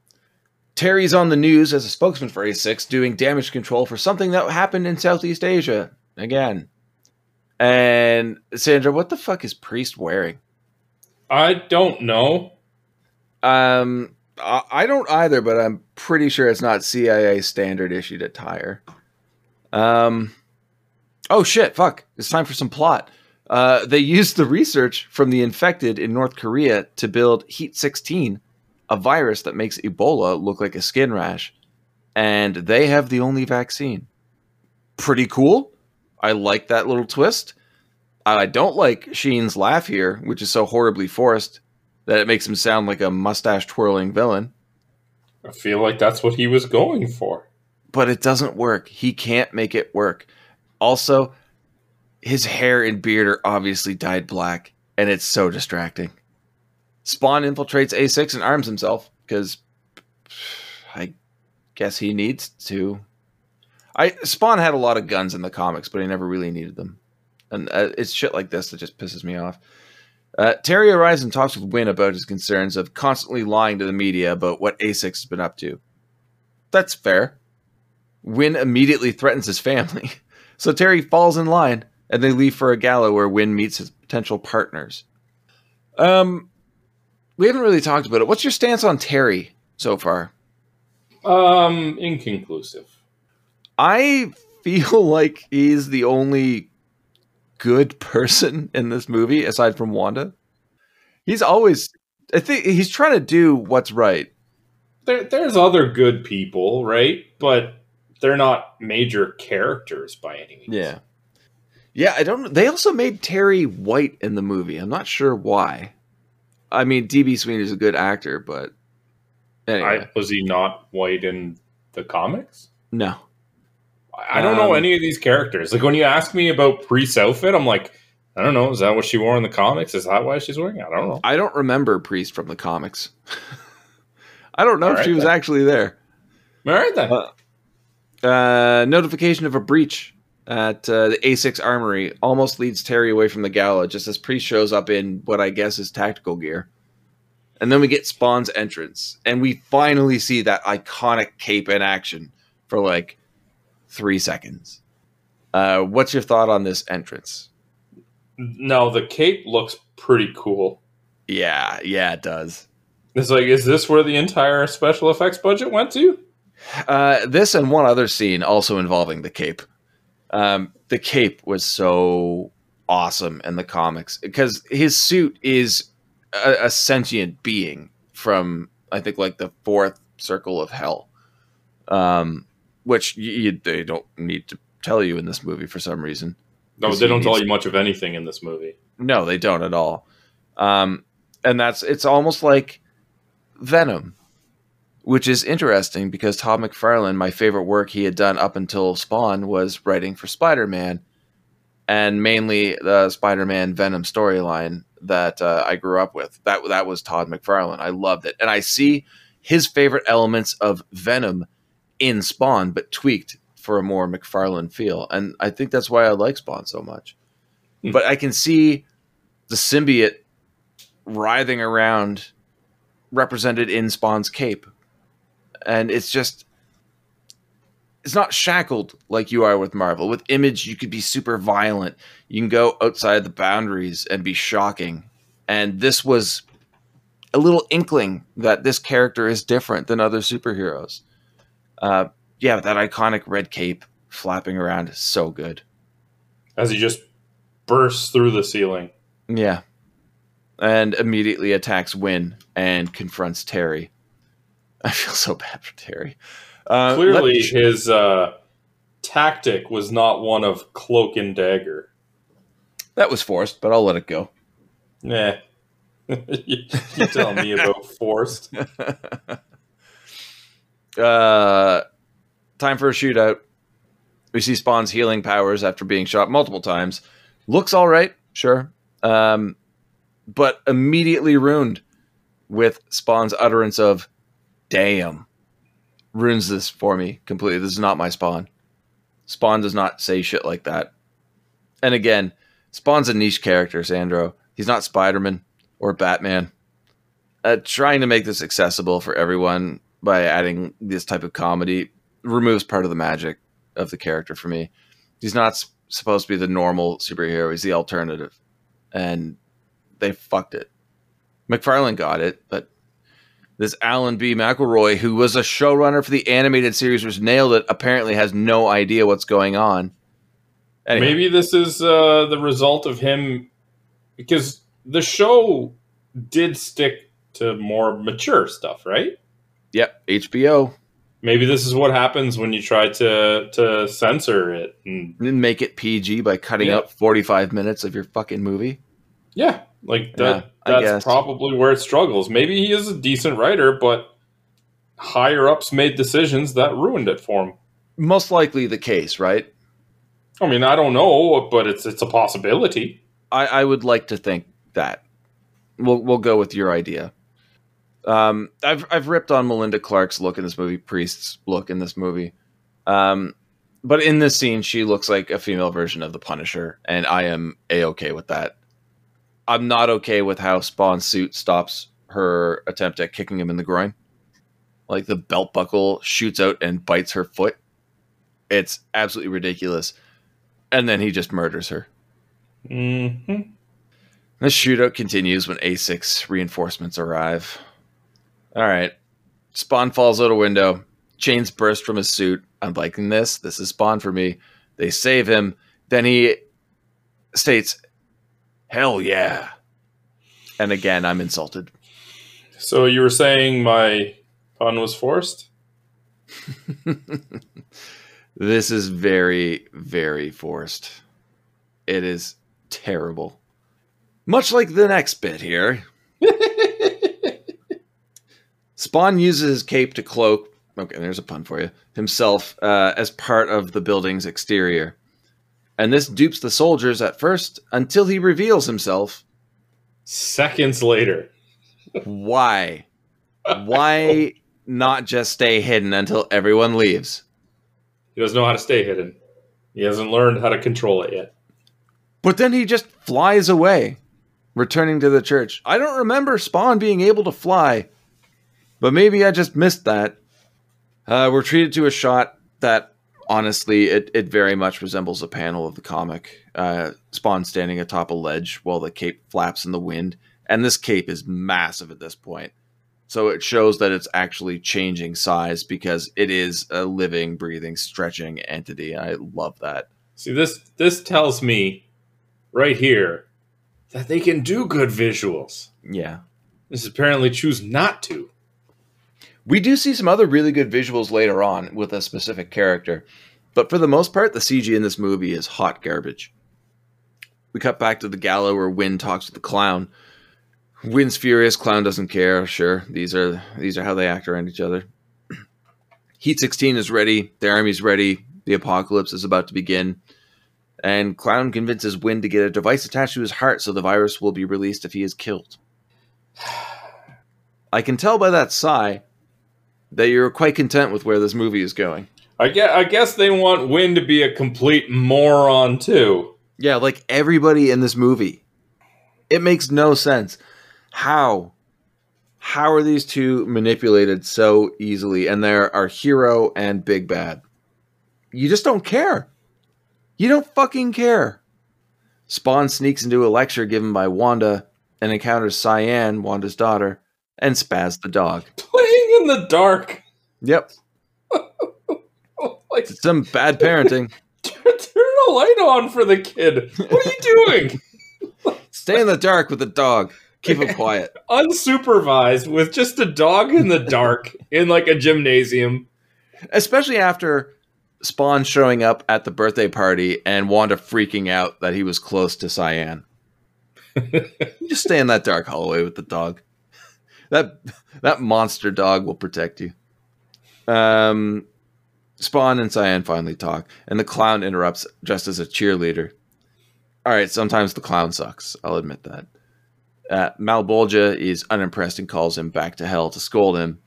Speaker 7: Terry's on the news as a spokesman for A6 doing damage control for something that happened in Southeast Asia again. And Sandro, what the fuck is Priest wearing?
Speaker 6: I don't know.
Speaker 7: Um, I I don't either, but I'm pretty sure it's not CIA standard issued attire. Um, oh shit, fuck! It's time for some plot. Uh, they used the research from the infected in North Korea to build Heat 16, a virus that makes Ebola look like a skin rash, and they have the only vaccine. Pretty cool. I like that little twist. I don't like Sheen's laugh here, which is so horribly forced that it makes him sound like a mustache twirling villain.
Speaker 6: I feel like that's what he was going for.
Speaker 7: But it doesn't work. He can't make it work. Also, his hair and beard are obviously dyed black, and it's so distracting. Spawn infiltrates A6 and arms himself because I guess he needs to. I Spawn had a lot of guns in the comics, but he never really needed them, and uh, it's shit like this that just pisses me off. Uh, Terry arrives and talks with Wynn about his concerns of constantly lying to the media about what A6 has been up to. That's fair. Wynn immediately threatens his family, so Terry falls in line, and they leave for a gala where Wynn meets his potential partners. Um, we haven't really talked about it. What's your stance on Terry so far?
Speaker 6: Um, inconclusive.
Speaker 7: I feel like he's the only good person in this movie aside from Wanda. He's always I think he's trying to do what's right.
Speaker 6: There, there's other good people, right? But they're not major characters by any means.
Speaker 7: Yeah. Yeah, I don't they also made Terry white in the movie. I'm not sure why. I mean, DB Sweeney is a good actor, but anyway.
Speaker 6: I, was he not white in the comics?
Speaker 7: no.
Speaker 6: I I don't know
Speaker 7: Um,
Speaker 6: any of these characters. Like when you ask me about Priest's outfit, I'm like, I don't know. Is that what she wore in the comics? Is that why she's wearing? it? I don't know.
Speaker 7: I don't remember Priest from the comics. I don't know
Speaker 6: All
Speaker 7: if
Speaker 6: right,
Speaker 7: she was
Speaker 6: then.
Speaker 7: actually there.
Speaker 6: All right then.
Speaker 7: Uh, Uh, notification of a breach at uh, the A6 Armory almost leads Terry away from the gala just as Priest shows up in what I guess is tactical gear. And then we get Spawn's entrance, and we finally see that iconic cape in action for like three seconds. Uh, what's your thought on this entrance?
Speaker 6: no, the cape looks pretty cool.
Speaker 7: Yeah, yeah, it does.
Speaker 6: It's like, is this where the entire special effects budget went to?
Speaker 7: Uh, this and one other scene also involving the cape. Um, the cape was so awesome in the comics because his suit is a, a sentient being from I think like the fourth circle of hell, um, which y you, they don't need to tell you in this movie for some reason.
Speaker 6: No, they don't tell you much of anything in this movie.
Speaker 7: No, they don't at all. Um, and that's it's almost like Venom, which is interesting because Todd McFarlane, my favorite work he had done up until Spawn was writing for Spider Man, and mainly the Spider Man Venom storyline that uh, I grew up with. That that was Todd McFarlane. I loved it, and I see his favorite elements of Venom in Spawn, but tweaked for a more McFarlane feel, and I think that's why I like Spawn so much.
Speaker 6: Hmm.
Speaker 7: But I can see the symbiote writhing around represented in Spawn's cape. And it's just it's not shackled like you are with Marvel. With Image, you could be super violent. You can go outside the boundaries and be shocking. And this was a little inkling that this character is different than other superheroes. Uh, yeah, that iconic red cape flapping around is so good.
Speaker 6: As he just bursts through the ceiling.
Speaker 7: Yeah. And immediately attacks Wynn and confronts Terry. I feel so bad for Terry. Uh,
Speaker 6: Clearly,
Speaker 7: let-
Speaker 6: his uh, tactic was not one of cloak and dagger.
Speaker 7: that was forced, but I'll let it go.
Speaker 6: Nah. you, you tell me about forced.
Speaker 7: Uh, time for a shootout. We see Spawn's healing powers after being shot multiple times. Looks all right, sure. Um, but immediately ruined with Spawn's utterance of "damn." Ruins this for me completely. This is not my Spawn. Spawn does not say shit like that. And again, Spawn's a niche character, Sandro. He's not Spider Man or Batman. Uh, trying to make this accessible for everyone by adding this type of comedy removes part of the magic of the character for me. He's not s- supposed to be the normal superhero, he's the alternative. And they fucked it. McFarlane got it, but this Alan B. McElroy, who was a showrunner for the animated series, which nailed it, apparently has no idea what's going on. Anyway,
Speaker 6: Maybe this is uh, the result of him because the show did stick to more mature stuff, right?
Speaker 7: Yep, HBO.
Speaker 6: Maybe this is what happens when you try to to censor it. And
Speaker 7: Didn't make it PG by cutting
Speaker 6: Yeah.
Speaker 7: out 45 minutes of your fucking movie.
Speaker 6: yeah, like that.
Speaker 7: Yeah,
Speaker 6: that's probably where it struggles. Maybe he is a decent writer, but higher ups made decisions that ruined it for him.
Speaker 7: Most likely the case, right?
Speaker 6: I mean, I don't know, but it's it's a possibility.
Speaker 7: I, I would like to think that. We'll we'll go with your idea. Um, I've I've ripped on Melinda Clarke's look in this movie, Priest's look in this movie, um, but in this scene, she looks like a female version of the Punisher, and I am a okay with that. I'm not okay with how Spawn's suit stops her attempt at kicking him in the groin. Like the belt buckle shoots out and bites her foot. It's absolutely ridiculous, and then he just murders her.
Speaker 6: hmm
Speaker 7: The shootout continues when A6 reinforcements arrive. All right. Spawn falls out a window. Chains burst from his suit. I'm liking this. This is Spawn for me. They save him. Then he states, Hell yeah. And again, I'm insulted.
Speaker 6: So you were saying my pun was forced?
Speaker 7: This is very, very forced. It is terrible. Much like the next bit here. Spawn uses his cape to cloak, okay, there's a pun for you, himself uh, as part of the building's exterior. And this dupes the soldiers at first until he reveals himself.
Speaker 6: Seconds later.
Speaker 7: Why? Why not just stay hidden until everyone leaves?
Speaker 6: He doesn't know how to stay hidden. He hasn't learned how to control it yet.
Speaker 7: But then he just flies away, returning to the church. I don't remember Spawn being able to fly, but maybe I just missed that. Uh, we're treated to a shot that, honestly, it, it very much resembles a panel of the comic. Uh, Spawn standing atop a ledge while the cape flaps in the wind, and this cape is massive at this point. So it shows that it's actually changing size because it is a living, breathing, stretching entity. I love that.
Speaker 6: See this this tells me right here that they can do good visuals.
Speaker 7: Yeah.
Speaker 6: This apparently choose not to.
Speaker 7: We do see some other really good visuals later on with a specific character, but for the most part, the CG in this movie is hot garbage. We cut back to the gala where Wynn talks to the clown. Wynn's furious, clown doesn't care. Sure, these are these are how they act around each other. Heat 16 is ready, the army's ready, the apocalypse is about to begin, and Clown convinces Wynn to get a device attached to his heart so the virus will be released if he is killed. I can tell by that sigh that you're quite content with where this movie is going.
Speaker 6: I guess, I guess they want Wynn to be a complete moron too.
Speaker 7: Yeah, like everybody in this movie. It makes no sense. How? How are these two manipulated so easily? And they're our hero and big bad. You just don't care. You don't fucking care. Spawn sneaks into a lecture given by Wanda and encounters Cyan, Wanda's daughter, and Spaz the dog.
Speaker 6: Playing in the dark.
Speaker 7: Yep,
Speaker 6: Like
Speaker 7: some bad parenting.
Speaker 6: turn a light on for the kid. What are you doing?
Speaker 7: Stay in the dark with the dog. Keep it quiet.
Speaker 6: Unsupervised with just a dog in the dark in like a gymnasium.
Speaker 7: Especially after Spawn showing up at the birthday party and Wanda freaking out that he was close to Cyan. Just stay in that dark hallway with the dog. That that monster dog will protect you. Um, Spawn and Cyan finally talk, and the clown interrupts just as a cheerleader. All right, sometimes the clown sucks. I'll admit that. Uh, Malebolgia is unimpressed and calls him back to hell to scold him.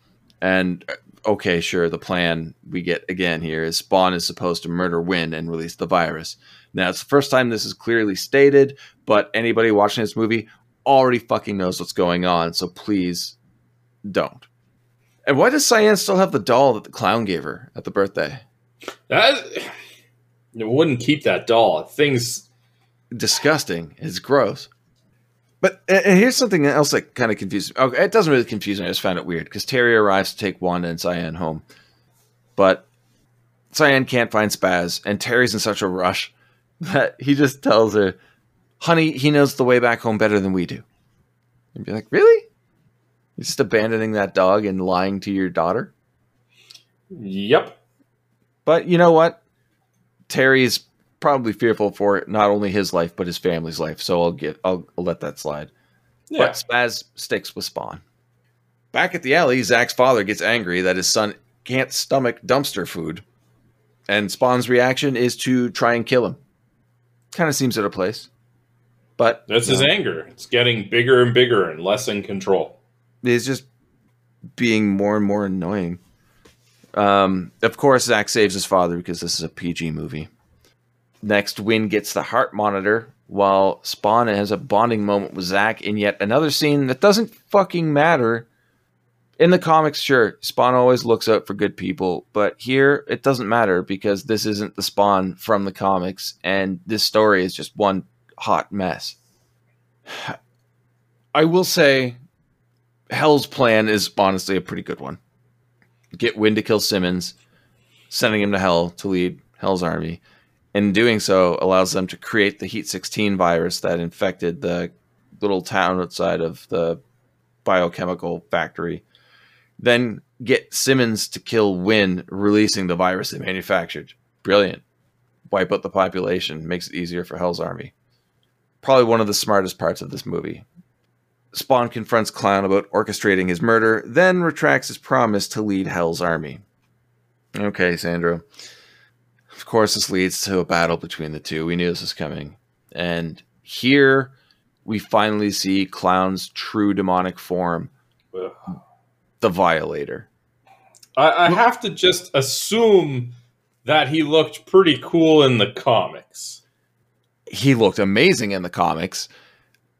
Speaker 7: And okay, sure, the plan we get again here is Spawn is supposed to murder Wynn and release the virus. Now, it's the first time this is clearly stated, but anybody watching this movie already fucking knows what's going on, so please don't. And why does Cyan still have the doll that the clown gave her at the birthday?
Speaker 6: That it wouldn't keep that doll. Things
Speaker 7: Disgusting. It's gross. But and here's something else that kind of confuses me. Okay, it doesn't really confuse me. I just found it weird because Terry arrives to take Wanda and Cyan home, but Cyan can't find Spaz, and Terry's in such a rush that he just tells her, "Honey, he knows the way back home better than we do." And be like, "Really? You're just abandoning that dog and lying to your daughter?"
Speaker 6: Yep.
Speaker 7: But you know what? Terry's probably fearful for not only his life but his family's life. So I'll get I'll, I'll let that slide.
Speaker 6: Yeah.
Speaker 7: But Spaz sticks with Spawn. Back at the alley, Zach's father gets angry that his son can't stomach dumpster food, and Spawn's reaction is to try and kill him. Kind of seems out of place, but
Speaker 6: That's his
Speaker 7: know,
Speaker 6: anger. It's getting bigger and bigger and less in control.
Speaker 7: He's just being more and more annoying. Um, of course, Zach saves his father because this is a PG movie. Next, Wynn gets the heart monitor while Spawn has a bonding moment with Zach in yet another scene that doesn't fucking matter. In the comics, sure, Spawn always looks out for good people, but here it doesn't matter because this isn't the Spawn from the comics, and this story is just one hot mess. I will say, Hell's plan is honestly a pretty good one. Get Wynn to kill Simmons, sending him to Hell to lead Hell's army. In doing so, allows them to create the Heat 16 virus that infected the little town outside of the biochemical factory. Then get Simmons to kill Wynn, releasing the virus they manufactured. Brilliant. Wipe out the population, makes it easier for Hell's army. Probably one of the smartest parts of this movie. Spawn confronts Clown about orchestrating his murder, then retracts his promise to lead Hell's army. Okay, Sandro. Of course, this leads to a battle between the two. We knew this was coming. And here we finally see Clown's true demonic form,
Speaker 6: Ugh.
Speaker 7: the Violator.
Speaker 6: I, I have to just assume that he looked pretty cool in the comics.
Speaker 7: He looked amazing in the comics,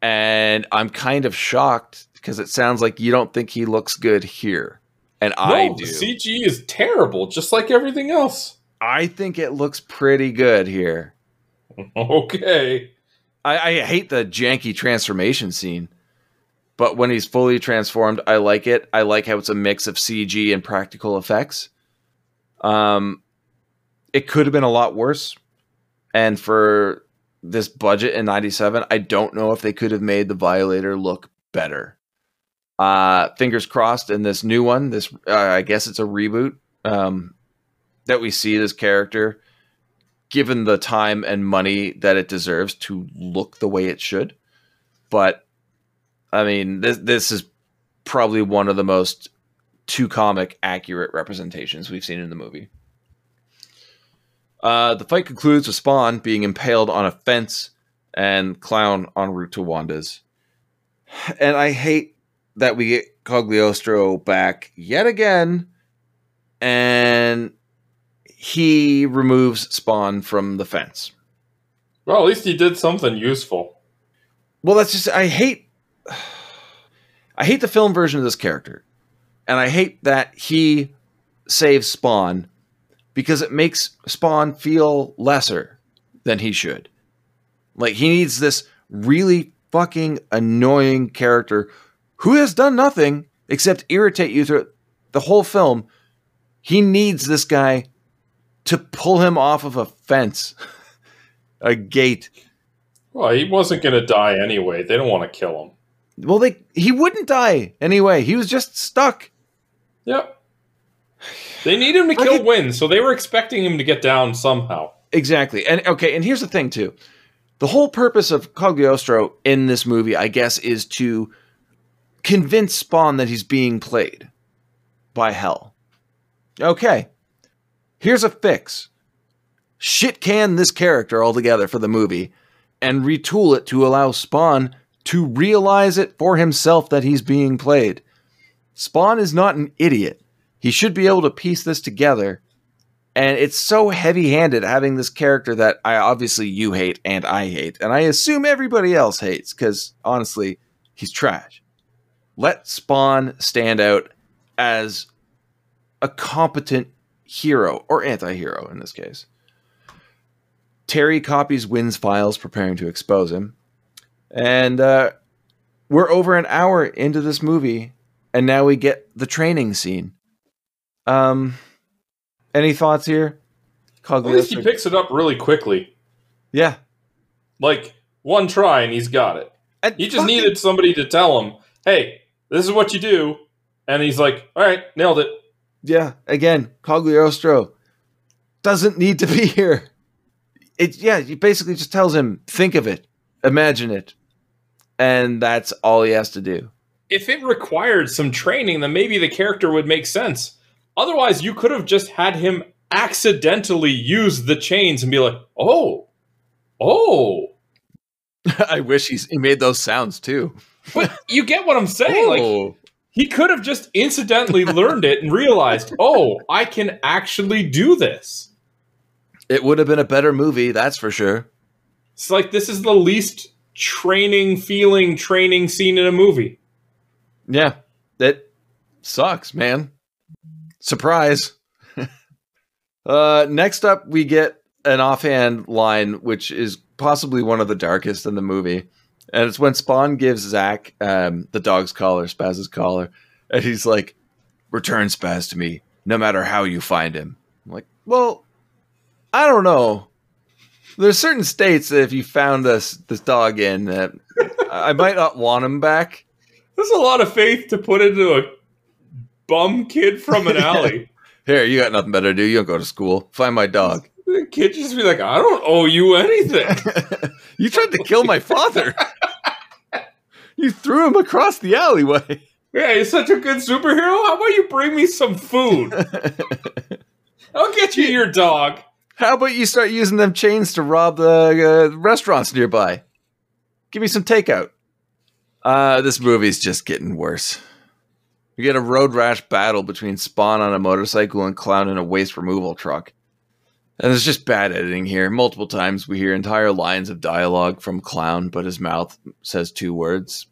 Speaker 7: and I'm kind of shocked because it sounds like you don't think he looks good here. And I do.
Speaker 6: CG is terrible, just like everything else.
Speaker 7: I think it looks pretty good here.
Speaker 6: Okay.
Speaker 7: I, I hate the janky transformation scene, but when he's fully transformed, I like it. I like how it's a mix of CG and practical effects. Um, it could have been a lot worse, and for this budget in '97, I don't know if they could have made the Violator look better. Uh, fingers crossed in this new one. This uh, I guess it's a reboot. Um, that we see this character given the time and money that it deserves to look the way it should. But I mean, this this is probably one of the most two comic accurate representations we've seen in the movie. Uh, the fight concludes with Spawn being impaled on a fence and Clown en route to Wanda's. And I hate that we get Cogliostro back yet again, and he removes Spawn from the fence.
Speaker 6: Well, at least he did something useful.
Speaker 7: Well, that's just I hate I hate the film version of this character. And I hate that he saves Spawn because it makes Spawn feel lesser than he should. Like he needs this really fucking annoying character who has done nothing except irritate you through the whole film. He needs this guy to pull him off of a fence, a gate.
Speaker 6: Well, he wasn't going to die anyway. They don't want to kill him.
Speaker 7: Well, they he wouldn't die anyway. He was just stuck.
Speaker 6: Yep. They need him to kill
Speaker 7: it-
Speaker 6: Wynn, so they were expecting him to get down somehow.
Speaker 7: Exactly. And okay, and here's the thing too. The whole purpose of Cogliostro in this movie, I guess, is to convince Spawn that he's being played by Hell. Okay. Here's a fix. Shit can this character altogether for the movie and retool it to allow Spawn to realize it for himself that he's being played. Spawn is not an idiot. He should be able to piece this together. And it's so heavy handed having this character that I obviously you hate and I hate. And I assume everybody else hates because honestly, he's trash. Let Spawn stand out as a competent hero or anti hero in this case. Terry copies Wynn's files, preparing to expose him. And uh, we're over an hour into this movie, and now we get the training scene. Um, any thoughts here?
Speaker 6: At least he picks it up really quickly.
Speaker 7: Yeah.
Speaker 6: Like one try and he's got it. He just
Speaker 7: fucking-
Speaker 6: needed somebody to tell him, "Hey, this is what you do," and he's like, "All right, nailed it."
Speaker 7: Yeah, again, Cogliostro doesn't need to be here. It yeah, he basically just tells him, think of it, imagine it. And that's all he has to do.
Speaker 6: If it required some training, then maybe the character would make sense. Otherwise, you could have just had him accidentally use the chains and be like, "Oh, oh."
Speaker 7: I wish he's, he made those sounds too.
Speaker 6: But you get what I'm saying? Like
Speaker 7: Oh.
Speaker 6: he could have just incidentally learned it and realized, "Oh, I can actually do this."
Speaker 7: it would have been a better movie, that's for sure.
Speaker 6: It's like this is the least training feeling training scene in a movie.
Speaker 7: Yeah, that sucks, man. Surprise. uh, next up, we get an offhand line, which is possibly one of the darkest in the movie. And it's when Spawn gives Zach um, the dog's collar, Spaz's collar, and he's like, Return Spaz to me, no matter how you find him. I'm like, well, I don't know. There's certain states that if you found this this dog in, that I might not want him back.
Speaker 6: There's a lot of faith to put into a bum kid from an alley.
Speaker 7: Here, you got nothing better to do. You don't go to school. Find my dog.
Speaker 6: the kid just be like, I don't owe you anything.
Speaker 7: you tried to kill my father. you threw him across the alleyway.
Speaker 6: Yeah, you're such a good superhero. How about you bring me some food? I'll get you your dog.
Speaker 7: How about you start using them chains to rob the uh, restaurants nearby? Give me some takeout. Uh, this movie's just getting worse. We get a road rash battle between Spawn on a motorcycle and Clown in a waste removal truck. And there's just bad editing here. Multiple times we hear entire lines of dialogue from Clown, but his mouth says two words.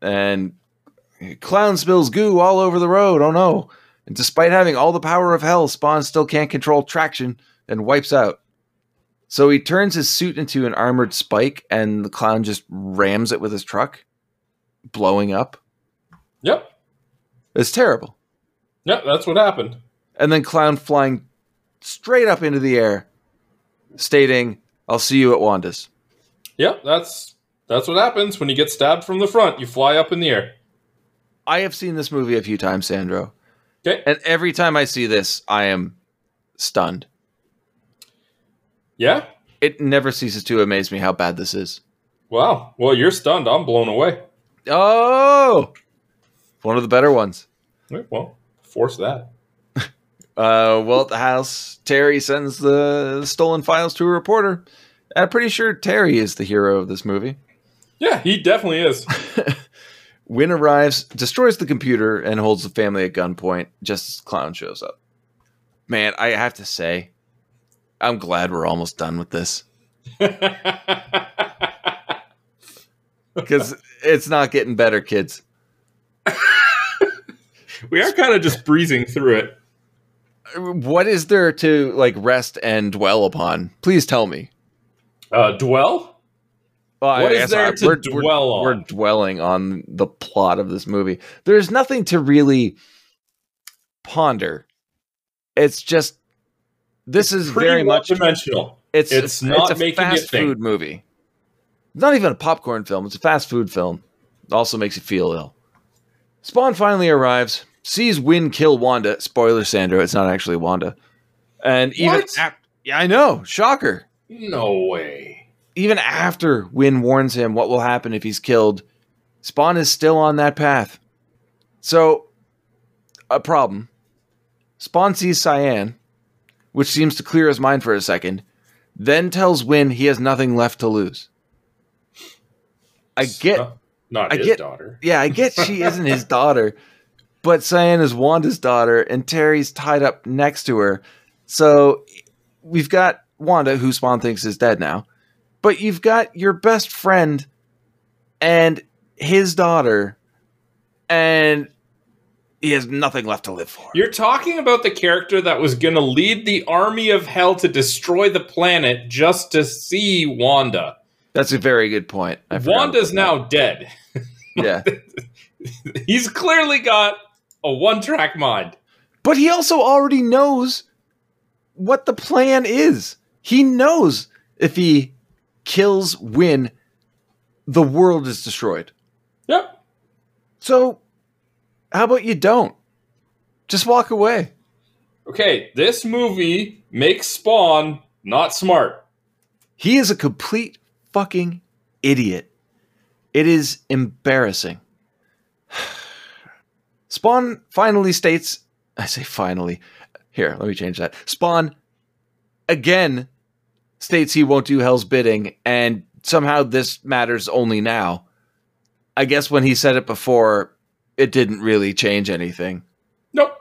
Speaker 7: And Clown spills goo all over the road. Oh no. And despite having all the power of hell, Spawn still can't control traction and wipes out. So he turns his suit into an armored spike, and the clown just rams it with his truck, blowing up.
Speaker 6: Yep.
Speaker 7: It's terrible.
Speaker 6: Yep, that's what happened.
Speaker 7: And then clown flying straight up into the air, stating, "I'll see you at Wanda's."
Speaker 6: Yep, that's that's what happens when you get stabbed from the front. You fly up in the air.
Speaker 7: I have seen this movie a few times, Sandro,
Speaker 6: Okay.
Speaker 7: and every time I see this, I am stunned.
Speaker 6: Yeah?
Speaker 7: It never ceases to amaze me how bad this is.
Speaker 6: Wow. Well, you're stunned. I'm blown away.
Speaker 7: Oh, one of the better ones.
Speaker 6: Well, force that.
Speaker 7: Uh, well, at the house, Terry sends the stolen files to a reporter. I'm pretty sure Terry is the hero of this movie.
Speaker 6: Yeah, he definitely is.
Speaker 7: Wynn arrives, destroys the computer, and holds the family at gunpoint just as Clown shows up. Man, I have to say, I'm glad we're almost done with this because it's not getting better, kids.
Speaker 6: we are kind of just breezing through it.
Speaker 7: What is there to like rest and dwell upon? Please tell me.
Speaker 6: Uh, dwell?
Speaker 7: Well,
Speaker 6: What is there to
Speaker 7: we're,
Speaker 6: dwell
Speaker 7: we're,
Speaker 6: on?
Speaker 7: We're dwelling on the plot of this movie. There's nothing to really ponder. It's just this is very much
Speaker 6: dimensional.
Speaker 7: it's
Speaker 6: it's not
Speaker 7: a
Speaker 6: making
Speaker 7: fast food movie. It's not even a popcorn film. It's a fast food film. It also makes you feel ill. Spawn finally arrives, sees Wynn kill Wanda. Spoiler, Sandro. It's not actually Wanda. And even
Speaker 6: What?
Speaker 7: ap- yeah, I know. Shocker
Speaker 6: No way.
Speaker 7: even after Wynn warns him what will happen if he's killed, Spawn is still on that path. So, a problem. Spawn sees Cyan, which seems to clear his mind for a second, then tells Wynn he has nothing left to lose. I get,
Speaker 6: Not,
Speaker 7: I
Speaker 6: his
Speaker 7: get-
Speaker 6: daughter.
Speaker 7: yeah, I get she isn't his daughter, but Cyan is Wanda's daughter, and Terry's tied up next to her. So we've got Wanda, who Spawn thinks is dead now, but you've got your best friend and his daughter, and he has nothing left to live for.
Speaker 6: You're talking about the character that was going to lead the army of hell to destroy the planet just to see Wanda.
Speaker 7: That's a very good point.
Speaker 6: Wanda's now dead.
Speaker 7: Yeah.
Speaker 6: He's clearly got a one track mind.
Speaker 7: But he also already knows what the plan is. He knows if he kills Wynn, the world is destroyed.
Speaker 6: Yep.
Speaker 7: So, how about you don't? Just walk away.
Speaker 6: Okay, this movie makes Spawn not smart.
Speaker 7: He is a complete fucking idiot. It is embarrassing. Spawn finally states, I say finally. Here, let me change that. Spawn again states he won't do Hell's bidding, and somehow this matters only now. I guess when he said it before, it didn't really change anything.
Speaker 6: Nope.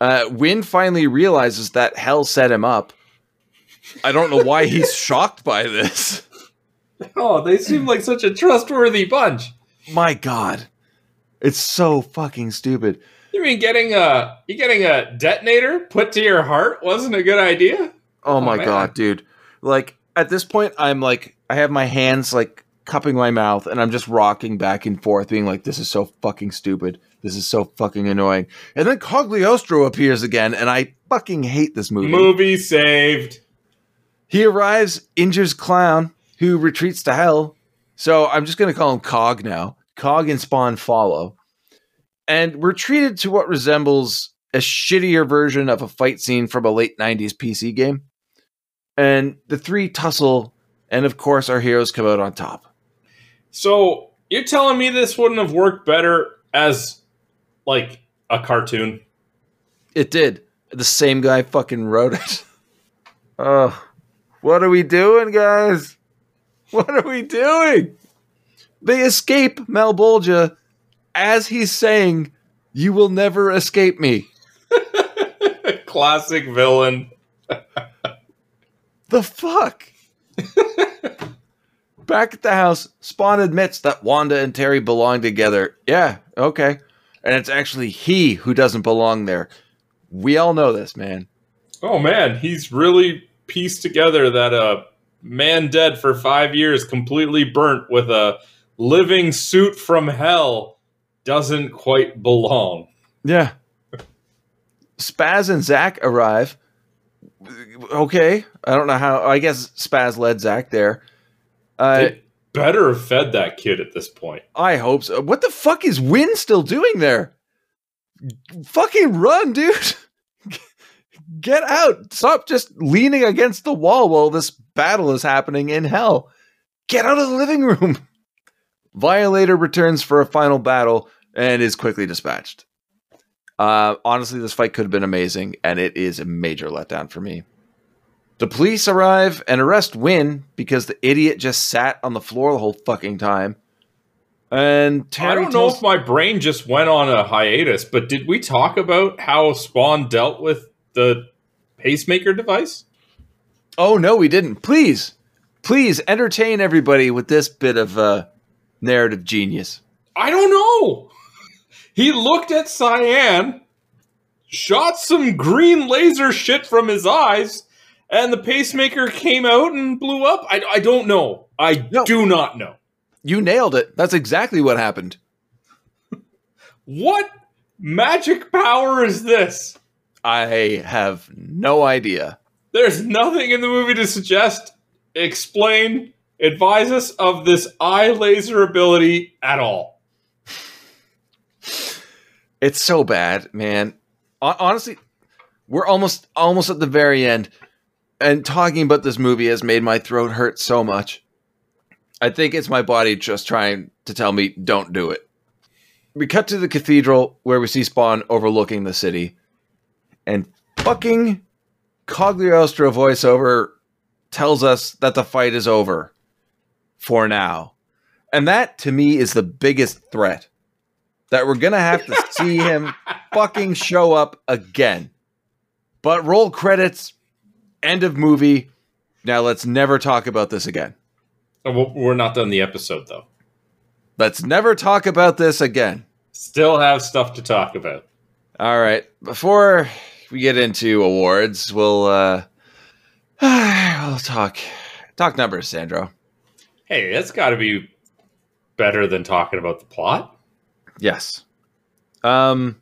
Speaker 7: Uh, Wynn finally realizes that Hell set him up. I don't know why he's shocked by this.
Speaker 6: Oh, they seem like such a trustworthy bunch.
Speaker 7: My God, it's so fucking stupid.
Speaker 6: You mean getting a you getting a detonator put to your heart wasn't a good idea?
Speaker 7: Oh,
Speaker 6: Oh,
Speaker 7: my
Speaker 6: man.
Speaker 7: God, dude. Like at this point, I'm like, I have my hands like cupping my mouth, and I'm just rocking back and forth, being like, "This is so fucking stupid. This is so fucking annoying." And then Cogliostro appears again, and I fucking hate this movie.
Speaker 6: Movie saved.
Speaker 7: He arrives, injures Clown, who retreats to hell. So I'm just going to call him Cog now. Cog and Spawn follow. And we're treated to what resembles a shittier version of a fight scene from a late 90s PC game. And the three tussle, and of course, our heroes come out on top.
Speaker 6: So you're telling me this wouldn't have worked better as like a cartoon?
Speaker 7: It did. The same guy fucking wrote it. Oh, what are we doing, guys? What are we doing? They escape Malebolgia as he's saying, You will never escape me.
Speaker 6: Classic villain.
Speaker 7: The fuck? Back at the house, Spawn admits that Wanda and Terry belong together. Yeah, okay. And it's actually he who doesn't belong there. We all know this, man.
Speaker 6: Oh man, he's really pieced together that a man dead for five years, completely burnt with a living suit from hell, doesn't quite belong.
Speaker 7: Yeah. Spaz and Zach arrive. Okay. I don't know how. I guess Spaz led Zach there. Uh,
Speaker 6: They better have fed that kid at this point.
Speaker 7: I hope so. What the fuck is Wynn still doing there? Fucking run, dude. Get out. Stop just leaning against the wall while this battle is happening in hell. Get out of the living room. Violator returns for a final battle and is quickly dispatched. Uh, honestly, this fight could have been amazing, and it is a major letdown for me. The police arrive and arrest Wynn because the idiot just sat on the floor the whole fucking time. And Terry
Speaker 6: I don't know if my brain just went on a hiatus, but did we talk about how Spawn dealt with the pacemaker device?
Speaker 7: Oh no, we didn't. Please, please entertain everybody with this bit of uh, narrative genius.
Speaker 6: I don't know. He looked at Cyan, shot some green laser shit from his eyes, and the pacemaker came out and blew up. I, I don't know. I
Speaker 7: No.
Speaker 6: do not know.
Speaker 7: You nailed it. That's exactly what happened.
Speaker 6: What magic power is this?
Speaker 7: I have no idea.
Speaker 6: There's nothing in the movie to suggest, explain, advise us of this eye laser ability at all.
Speaker 7: It's so bad, man. Hon- Honestly, we're almost almost at the very end, and talking about this movie has made my throat hurt so much. I think it's my body just trying to tell me don't do it. We cut to the cathedral where we see Spawn overlooking the city, and fucking Cogliostro voiceover tells us that the fight is over for now. And that to me is the biggest threat. that we're gonna have to see him fucking show up again. But roll credits, end of movie. Now let's never talk about this again.
Speaker 6: We're not done the episode though.
Speaker 7: Let's never talk about this again.
Speaker 6: Still have stuff to talk about.
Speaker 7: All right. Before we get into awards, we'll uh we'll talk talk numbers, Sandro.
Speaker 6: Hey, that's got to be better than talking about the plot.
Speaker 7: Yes. Um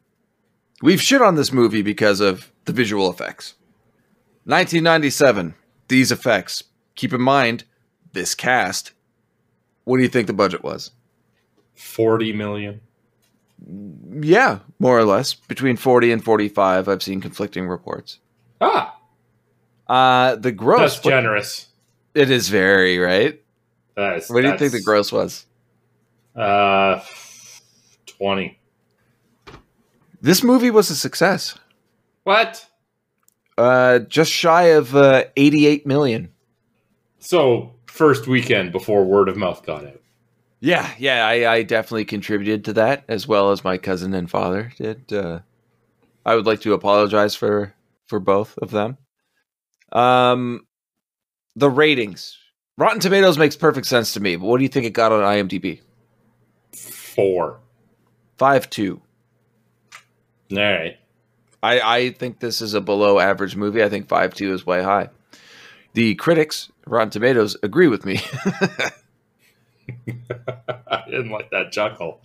Speaker 7: we've shit on this movie because of the visual effects. 1997, these effects. Keep in mind this cast. What do you think the budget was?
Speaker 6: 40 million.
Speaker 7: Yeah, more or less. Between 40 and 45. I've seen conflicting reports.
Speaker 6: Ah,
Speaker 7: Uh the gross
Speaker 6: that's generous.
Speaker 7: it is very, right?
Speaker 6: That is,
Speaker 7: What do you think the gross was?
Speaker 6: Uh, 20.
Speaker 7: This movie was a success.
Speaker 6: What?
Speaker 7: Uh, just shy of uh, 88 million.
Speaker 6: So, first weekend before word of mouth got out.
Speaker 7: Yeah, yeah, I, I definitely contributed to that as well as my cousin and father did. Uh, I would like to apologize for for both of them. Um, the ratings, Rotten Tomatoes makes perfect sense to me. But what do you think it got on IMDb?
Speaker 6: Four.
Speaker 7: Five two.
Speaker 6: All right.
Speaker 7: I I think this is a below average movie. I think five two is way high. The critics, Rotten Tomatoes, agree with me.
Speaker 6: I didn't like that chuckle.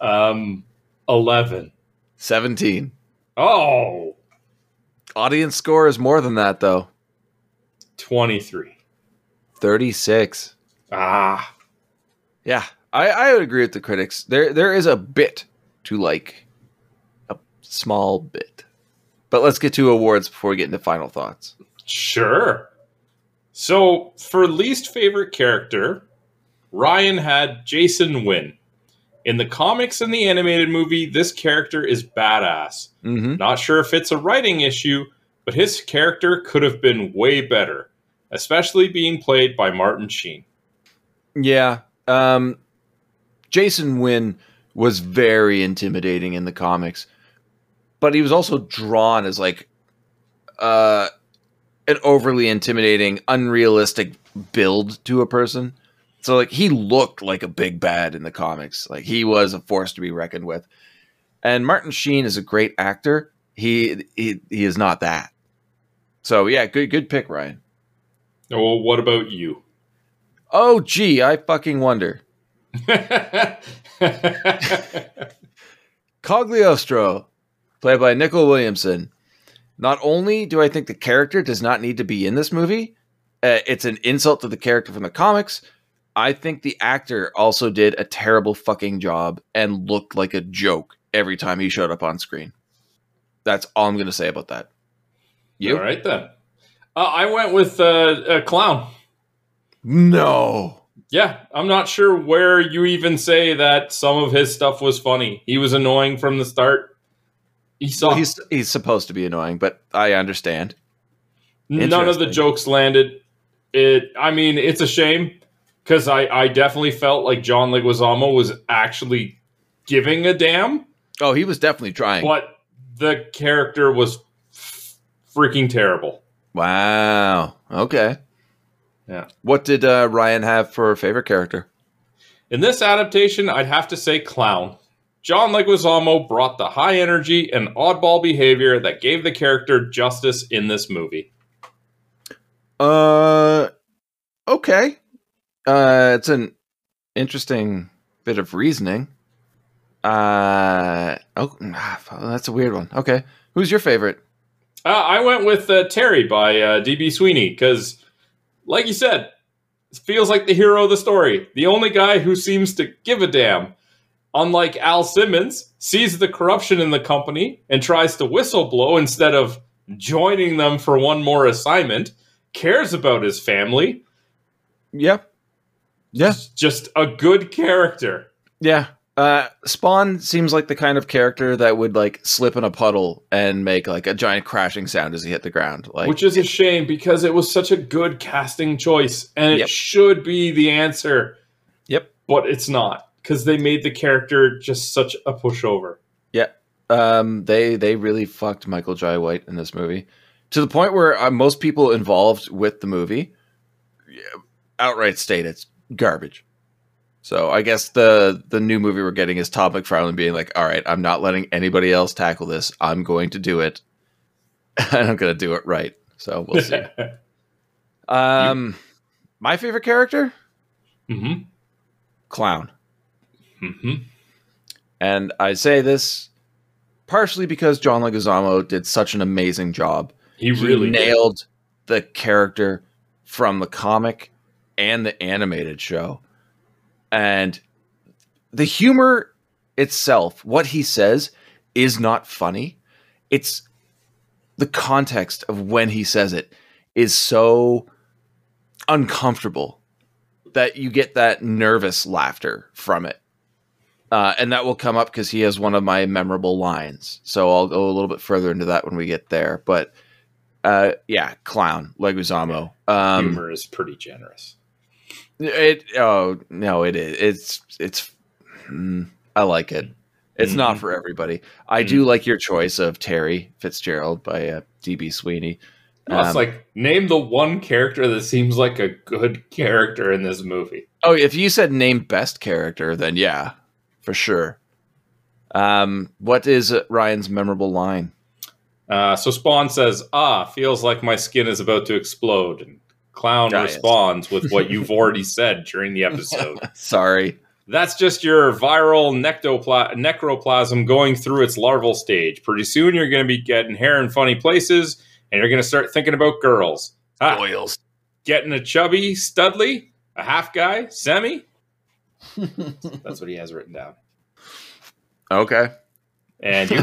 Speaker 6: Um, 11.
Speaker 7: 17.
Speaker 6: Oh,
Speaker 7: Audience score is more than that though.
Speaker 6: 23.
Speaker 7: 36.
Speaker 6: Ah,
Speaker 7: Yeah, I, I would agree with the critics. There there is a bit to like a small bit. But let's get to awards before we get into final thoughts.
Speaker 6: sure. So, for least favorite character, Ryan had Jason Wynn. In the comics and the animated movie, this character is badass.
Speaker 7: Mm-hmm.
Speaker 6: Not sure if it's a writing issue, but his character could have been way better, especially being played by Martin Sheen.
Speaker 7: Yeah. Um Jason Wynn was very intimidating in the comics. But he was also drawn as like uh an overly intimidating, unrealistic build to a person. So like he looked like a big bad in the comics. Like he was a force to be reckoned with. And Martin Sheen is a great actor. He he he is not that. So yeah, good good pick, Ryan.
Speaker 6: Well, what about you?
Speaker 7: Oh gee, I fucking wonder. Cogliostro, played by Nicol Williamson. Not only do I think the character does not need to be in this movie, uh, it's an insult to the character from the comics. I think the actor also did a terrible fucking job and looked like a joke every time he showed up on screen. That's all I'm going to say about that. You?
Speaker 6: All right then. Uh, I went with uh, a clown.
Speaker 7: No.
Speaker 6: Yeah, I'm not sure where you even say that some of his stuff was funny. He was annoying from the start. He saw
Speaker 7: Well, he's he's supposed to be annoying, but I understand.
Speaker 6: none of the jokes landed. It. I mean, it's a shame because I I definitely felt like John Leguizamo was actually giving a damn,
Speaker 7: Oh, he was definitely trying.
Speaker 6: but the character was f- freaking terrible.
Speaker 7: Wow. Okay.
Speaker 6: Yeah.
Speaker 7: What did uh, Ryan have for favorite character?
Speaker 6: In this adaptation, I'd have to say clown. John Leguizamo brought the high energy and oddball behavior that gave the character justice in this movie.
Speaker 7: Uh, okay. Uh, it's an interesting bit of reasoning. Uh, oh, ah, that's a weird one. Okay, who's your favorite?
Speaker 6: Uh, I went with uh, Terry by uh, DB Sweeney because, like you said, it feels like the hero of the story. The only guy who seems to give a damn. Unlike Al Simmons, sees the corruption in the company and tries to whistleblow instead of joining them for one more assignment, cares about his family.
Speaker 7: Yeah,
Speaker 6: Just a good character.
Speaker 7: yeah. Uh, Spawn seems like the kind of character that would like slip in a puddle and make like a giant crashing sound as he hit the ground. Like,
Speaker 6: Which is a shame because it was such a good casting choice and it
Speaker 7: Yep.
Speaker 6: should be the answer,
Speaker 7: yep.
Speaker 6: but it's not. because they made the character just such a pushover. Yeah.
Speaker 7: Um, they they really fucked Michael Jai White in this movie to the point where uh, most people involved with the movie yeah, outright state it's garbage. So I guess the the new movie we're getting is Todd McFarlane being like, "All right, I'm not letting anybody else tackle this. I'm going to do it, and I'm going to do it right." So we'll see. um, my favorite character,
Speaker 6: hmm
Speaker 7: clown,
Speaker 6: hmm
Speaker 7: and I say this partially because John Leguizamo did such an amazing job.
Speaker 6: He really did.
Speaker 7: nailed the character from the comic and the animated show. And the humor itself, what he says, is not funny. It's the context of when he says it is so uncomfortable that you get that nervous laughter from it. Uh, and that will come up because he has one of my memorable lines. So I'll go a little bit further into that when we get there. But uh, yeah, clown Leguizamo. Um,
Speaker 6: Humor is pretty generous.
Speaker 7: It oh no, it is. It's it's. mm, I like it. It's not
Speaker 6: Mhm.
Speaker 7: for everybody. I do like your choice of Terry Fitzgerald by uh, DB Sweeney.
Speaker 6: No, it's
Speaker 7: Um,
Speaker 6: like name the one character that seems like a good character in this movie.
Speaker 7: Oh, if you said name best character, then yeah, for sure. Um, what is Ryan's memorable line?
Speaker 6: Uh, so Spawn says, "Ah, feels like my skin is about to explode." And Clown
Speaker 7: yes.
Speaker 6: responds with what you've already said during the episode.
Speaker 7: Sorry.
Speaker 6: That's just your viral nectopla- necroplasm going through its larval stage. Pretty soon, you're going to be getting hair in funny places, and you're going to start thinking about girls. Ah,
Speaker 7: Oils.
Speaker 6: getting a chubby Studley, a half guy, semi. That's what he has written down.
Speaker 7: Okay.
Speaker 6: And you,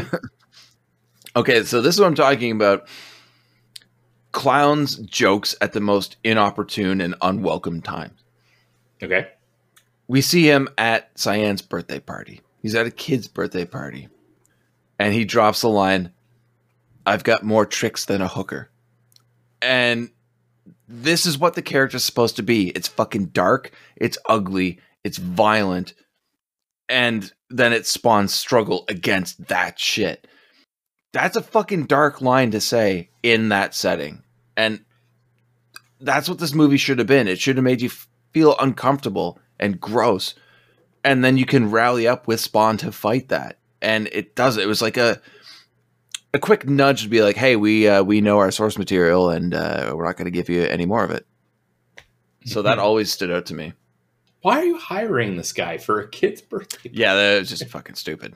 Speaker 7: Okay, so this is what I'm talking about. Clowns jokes at the most inopportune and unwelcome times.
Speaker 6: okay?
Speaker 7: We see him at Cyan's birthday party. He's at a kid's birthday party. And he drops the line, I've got more tricks than a hooker. And this is what the character's supposed to be. It's fucking dark, it's ugly, it's violent, and then it spawns struggle against that shit. That's a fucking dark line to say in that setting. And that's what this movie should have been. It should have made you f- feel uncomfortable and gross. And then you can rally up with Spawn to fight that. And it does it. was like a a quick nudge to be like, "Hey, we uh, we know our source material, and uh, we're not going to give you any more of it." So that always stood out to me.
Speaker 6: Why are you hiring this guy for a kid's birthday?
Speaker 7: Yeah, that was just fucking stupid.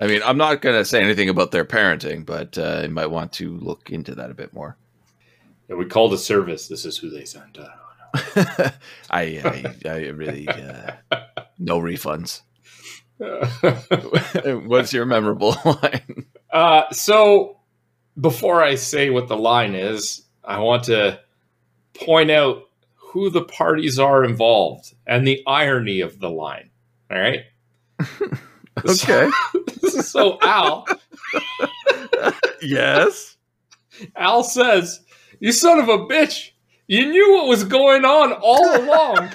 Speaker 7: I mean, I'm not going to say anything about their parenting, but uh, you might want to look into that a bit more.
Speaker 6: Yeah, we called a service. This is who they sent. Uh,
Speaker 7: I, I, I really uh, no refunds. What's your memorable line?
Speaker 6: uh, so, before I say what the line is, I want to point out who the parties are involved and the irony of the line. All right.
Speaker 7: Okay.
Speaker 6: so Al,
Speaker 7: yes.
Speaker 6: Al says, "You son of a bitch! You knew what was going on all along."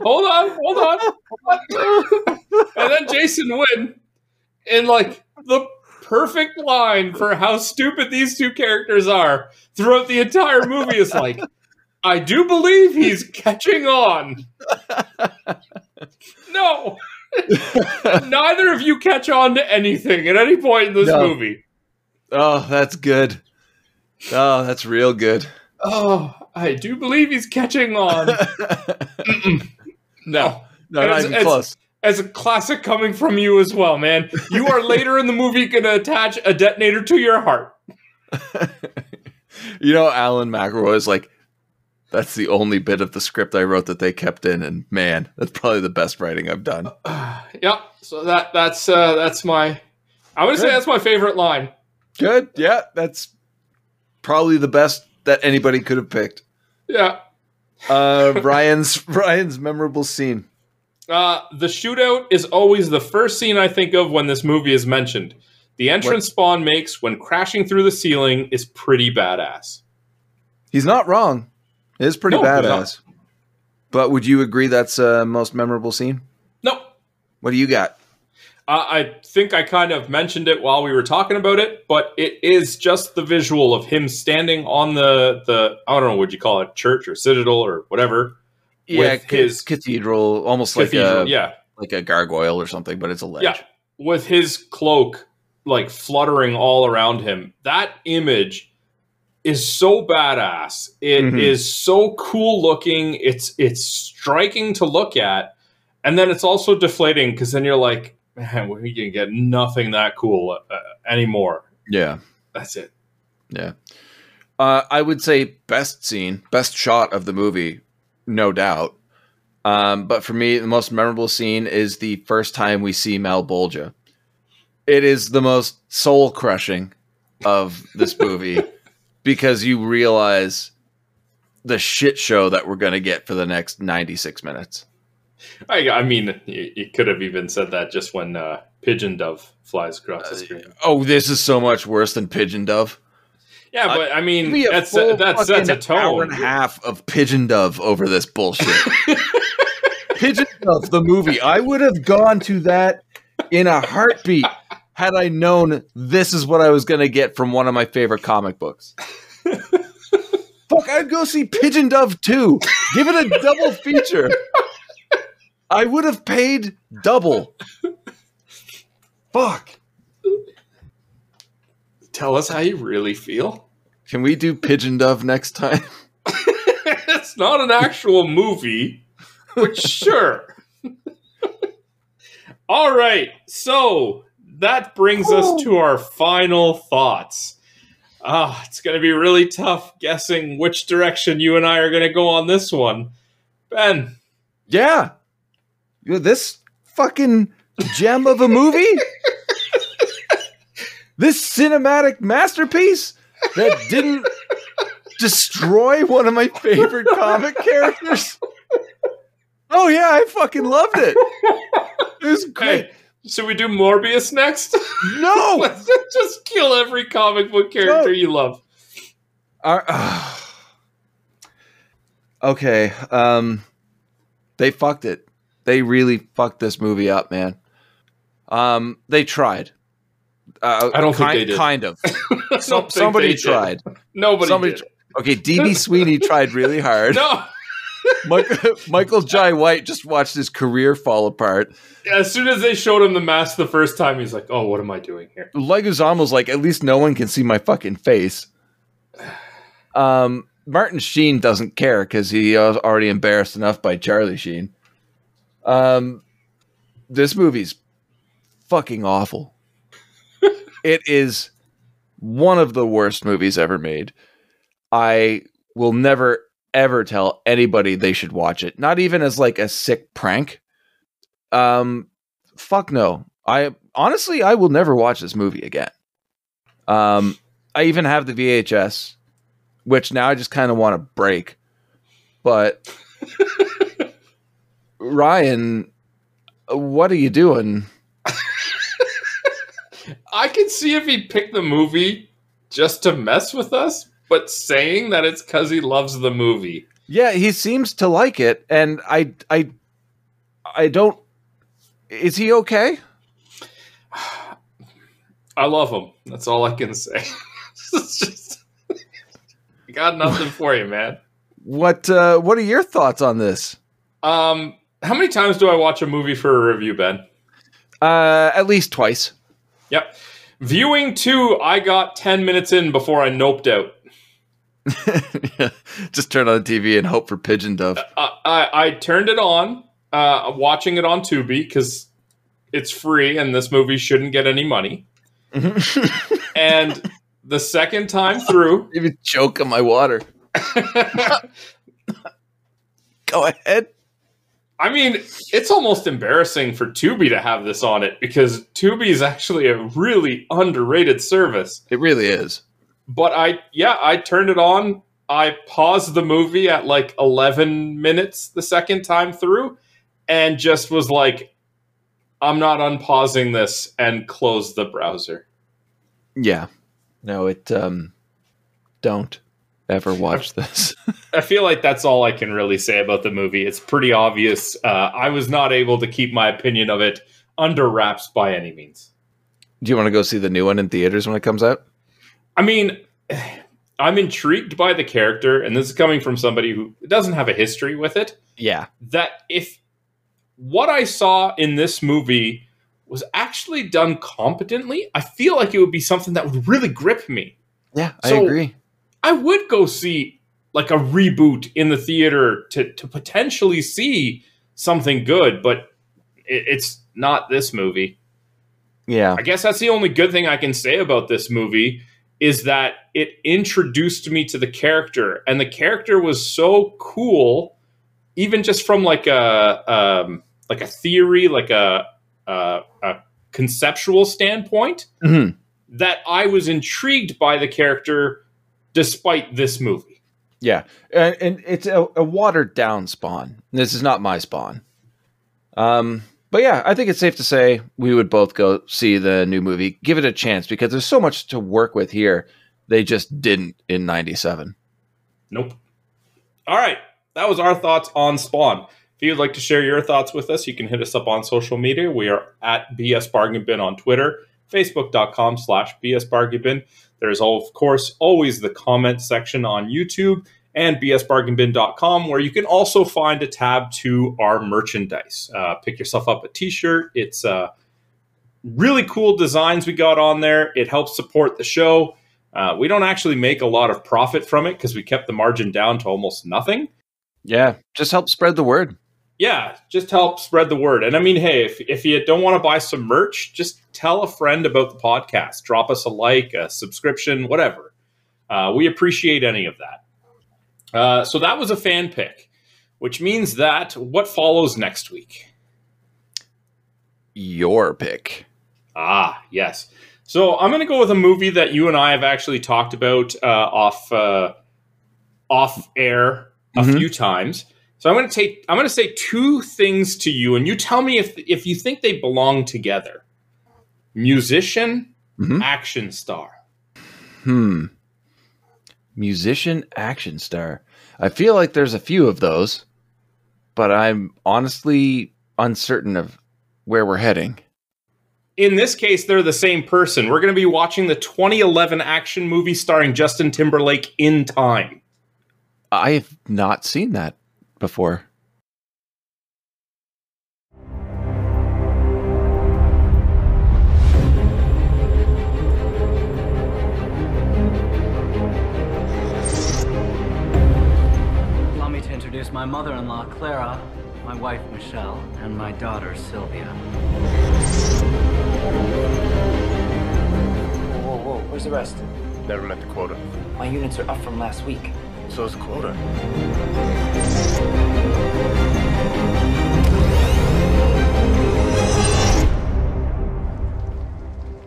Speaker 6: hold on, hold on, hold on. and then Jason Wynn, in like the perfect line for how stupid these two characters are throughout the entire movie, is like, "I do believe he's catching on." no. Neither of you catch on to anything at any point in this
Speaker 7: No.
Speaker 6: movie.
Speaker 7: Oh, that's good. Oh, that's real good.
Speaker 6: Oh, I do believe he's catching on. no.
Speaker 7: No, not
Speaker 6: As-
Speaker 7: even
Speaker 6: as-
Speaker 7: close.
Speaker 6: As a classic coming from you as well, man. You are later in the movie going to attach a detonator to your heart.
Speaker 7: you know, Alan McElroy is like, that's the only bit of the script I wrote that they kept in, and man, that's probably the best writing I've done.
Speaker 6: yep. So that that's uh, that's my. I would say that's my favorite line.
Speaker 7: Good, yeah, that's probably the best that anybody could have picked.
Speaker 6: Yeah.
Speaker 7: Uh, Ryan's Ryan's memorable scene.
Speaker 6: Uh, the shootout is always the first scene I think of when this movie is mentioned. The entrance Spawn makes when crashing through the ceiling is pretty badass.
Speaker 7: He's not wrong. It is pretty
Speaker 6: No,
Speaker 7: badass. But would you agree that's uh, most memorable scene?
Speaker 6: No,
Speaker 7: What do you got?
Speaker 6: Uh, I think I kind of mentioned it while we were talking about it, but it is just the visual of him standing on the the I don't know what you call it, church or citadel or whatever.
Speaker 7: Yeah, ca-
Speaker 6: his-
Speaker 7: cathedral, almost like a
Speaker 6: yeah,
Speaker 7: like a gargoyle or something, but it's a ledge.
Speaker 6: yeah, with his cloak like fluttering all around him. That image is so badass. It is
Speaker 7: Mhm.
Speaker 6: so cool looking. It's it's striking to look at, and then it's also deflating because then you're like, man, we can get nothing that cool uh, anymore.
Speaker 7: yeah.
Speaker 6: That's it.
Speaker 7: Yeah. Uh, I would say best scene, best shot of the movie, no doubt. Um, but for me, the most memorable scene is the first time we see Malebolgia. It is the most soul crushing of this movie because you realize the shit show that we're going to get for the next 96 minutes.
Speaker 6: I, I mean, you, you could have even said that just when uh, Pigeon Dove flies across the screen.
Speaker 7: Oh, this is so much worse than Pigeon Dove.
Speaker 6: Yeah, but I mean,
Speaker 7: me a
Speaker 6: that's
Speaker 7: full
Speaker 6: that sets a
Speaker 7: fucking Hour and a half of Pigeon Dove over this bullshit. Pigeon Dove, the movie. I would have gone to that in a heartbeat had I known this is what I was going to get from one of my favorite comic books. Fuck, I'd go see Pigeon Dove too. Give it a double feature. I would have paid double. Fuck.
Speaker 6: Tell us how you really feel.
Speaker 7: Can we do Pigeon Dove next time?
Speaker 6: it's not an actual movie, but sure. All right, so that brings us to our final thoughts. Ah, it's going to be really tough guessing which direction you and I are going to go on this one. Ben,
Speaker 7: Yeah. You know, This fucking gem of a movie? this cinematic masterpiece that didn't destroy one of my favorite comic characters? Oh yeah, I fucking loved it. It was great.
Speaker 6: hey, should we do Morbius next?
Speaker 7: No.
Speaker 6: Let's just kill every comic book character
Speaker 7: No.
Speaker 6: you love.
Speaker 7: Our- ah. okay. Um they fucked it. They really fucked this movie up, man. Um they tried. Uh,
Speaker 6: I don't think
Speaker 7: kind,
Speaker 6: they did.
Speaker 7: Kind of.
Speaker 6: I don't
Speaker 7: Some,
Speaker 6: think
Speaker 7: somebody tried.
Speaker 6: Nobody
Speaker 7: Somebody
Speaker 6: did.
Speaker 7: Okay, DB Sweeney tried really hard.
Speaker 6: No.
Speaker 7: Michael, Michael Jai White just watched his career fall apart.
Speaker 6: As soon as they showed him the mask the first time, he's like, "Oh, what am I doing here?"
Speaker 7: Leguizamo's like, at least no one can see my fucking face. Um, Martin Sheen doesn't care because he was already embarrassed enough by Charlie Sheen. Um, this movie's fucking awful. it is one of the worst movies ever made. I will never ever tell anybody they should watch it. Not even as like a sick prank. Um, fuck no. I honestly I will never watch this movie again. Um, I even have the VHS, which now I just kind of want to break. But Ryan, what are you doing?
Speaker 6: I can see if he picked the movie just to mess with us, but saying that it's because he loves the movie.
Speaker 7: Yeah, he seems to like it, and I, I, I don't. Is he okay?
Speaker 6: I love him. That's all I can say. It's just, got nothing for you, man.
Speaker 7: What uh, What are your thoughts on this?
Speaker 6: Um, how many times do I watch a movie for a review, Ben?
Speaker 7: Uh, at least twice.
Speaker 6: Yep. Viewing two, I got 10 minutes in before I noped out.
Speaker 7: Just turn on the TV and hope for pigeon dove.
Speaker 6: I, I, I turned it on, uh, watching it on Tubi because it's free and this movie shouldn't get any money. And the second time through,
Speaker 7: you choke on my water. Go ahead.
Speaker 6: I mean, it's almost embarrassing for Tubi to have this on it because Tubi is actually a really underrated service.
Speaker 7: It really is.
Speaker 6: But I, yeah, I turned it on. I paused the movie at like 11 minutes the second time through and just was like, I'm not unpausing this and closed the browser.
Speaker 7: Yeah. No, it um don't. ever watch this.
Speaker 6: I feel like that's all I can really say about the movie. It's pretty obvious. Uh, I was not able to keep my opinion of it under wraps by any means.
Speaker 7: Do you want to go see the new one in theaters when it comes out?
Speaker 6: I mean, I'm intrigued by the character, and this is coming from somebody who doesn't have a history with it.
Speaker 7: Yeah.
Speaker 6: That if what I saw in this movie was actually done competently, I feel like it would be something that would really grip me.
Speaker 7: Yeah, I agree.
Speaker 6: I would go see like a reboot in the theater to to potentially see something good, but it, it's not this movie.
Speaker 7: Yeah.
Speaker 6: I guess that's the only good thing I can say about this movie is that it introduced me to the character, and the character was so cool, even just from like a um, like a theory, like a a, a conceptual standpoint,
Speaker 7: Mhm.
Speaker 6: that I was intrigued by the character despite this movie.
Speaker 7: Yeah, and, and it's a, a watered down Spawn. This is not my Spawn. Um, but yeah, I think it's safe to say we would both go see the new movie, give it a chance because there's so much to work with here. They just didn't in '97.
Speaker 6: Nope. All right. That was our thoughts on Spawn. If you'd like to share your thoughts with us, you can hit us up on social media. We are at BS Bargain Bin on Twitter, Facebook.com slash BS Bargain Bin. There's, of course, always the comment section on YouTube and bsbargainbin.com, where you can also find a tab to our merchandise. Uh, pick yourself up a t shirt. It's uh, really cool designs we got on there. It helps support the show. Uh, we don't actually make a lot of profit from it because we kept the margin down to almost nothing.
Speaker 7: Yeah, just help spread the word.
Speaker 6: Yeah, just help spread the word. And I mean, hey, if, if you don't want to buy some merch, just tell a friend about the podcast. Drop us a like, a subscription, whatever. Uh, we appreciate any of that. Uh, so that was a fan pick, which means that what follows next week?
Speaker 7: Your pick.
Speaker 6: Ah, yes. So I'm going to go with a movie that you and I have actually talked about uh, off uh, off air a
Speaker 7: Mhm.
Speaker 6: few times. So I'm going to take I'm going to say two things to you, and you tell me if if you think they belong together. Musician,
Speaker 7: Mhm.
Speaker 6: action star.
Speaker 7: Hmm. Musician, action star. I feel like there's a few of those, but I'm honestly uncertain of where we're heading.
Speaker 6: In this case, they're the same person. We're going to be watching the 2011 action movie starring Justin Timberlake in time.
Speaker 7: I have not seen that before.
Speaker 3: My mother-in-law, Clara, my wife, Michelle, and my daughter, Sylvia.
Speaker 1: Whoa, whoa, whoa, where's the rest?
Speaker 5: Never met the quota.
Speaker 1: My units are up from last week.
Speaker 5: So is the quota.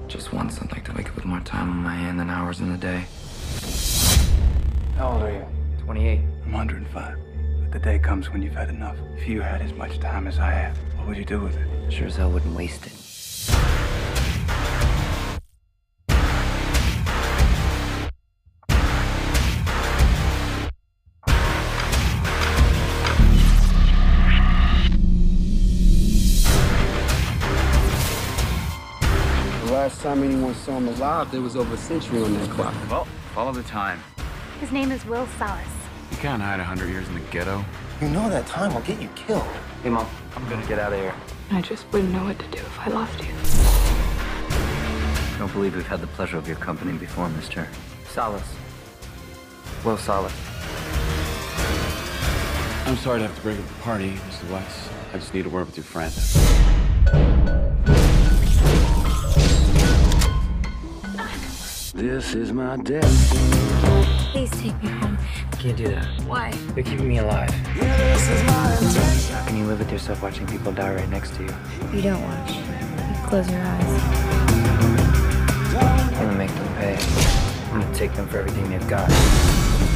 Speaker 3: Just once, I'd like to wake up with more time on my hand than hours in the day.
Speaker 1: How old are you?
Speaker 3: 28.
Speaker 8: I'm 105. But the day comes when you've had enough. If you had as much time as I have, what would you do with it?
Speaker 3: Sure as hell wouldn't waste it.
Speaker 9: The last time anyone saw him alive, there was over a century on that clock.
Speaker 8: Well, follow the time.
Speaker 10: His name is Will Salas.
Speaker 8: You can't hide a 100 years in the ghetto.
Speaker 1: You know that time will get you killed.
Speaker 3: Hey, Mom, I'm gonna get out of here.
Speaker 10: I just wouldn't know what to do if I lost you.
Speaker 3: I don't believe we've had the pleasure of your company before, Mr. Salas. Will Salas.
Speaker 8: I'm sorry to have to break up the party, Mr. Weis. I just need a word with your friend. This is my destiny.
Speaker 10: Please take me home.
Speaker 3: Can't do that.
Speaker 10: Why?
Speaker 3: You're keeping me alive. How can you live with yourself watching people die right next to you?
Speaker 10: You don't watch. You close your eyes.
Speaker 3: I'm gonna make them pay. I'm gonna take them for everything they've got.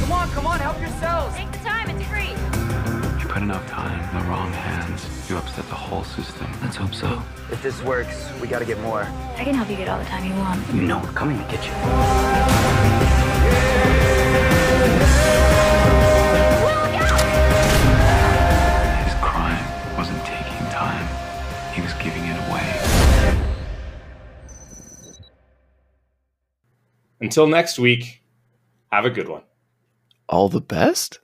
Speaker 2: Come on, come on, help yourselves.
Speaker 10: Take the time. It's free.
Speaker 8: You put enough time in the wrong hands, you upset the whole system.
Speaker 3: Let's hope so.
Speaker 2: If this works, we gotta get more.
Speaker 10: I can help you get all the time you want.
Speaker 3: You know we're coming to get you.
Speaker 6: Until next week, have a good one.
Speaker 7: All the best?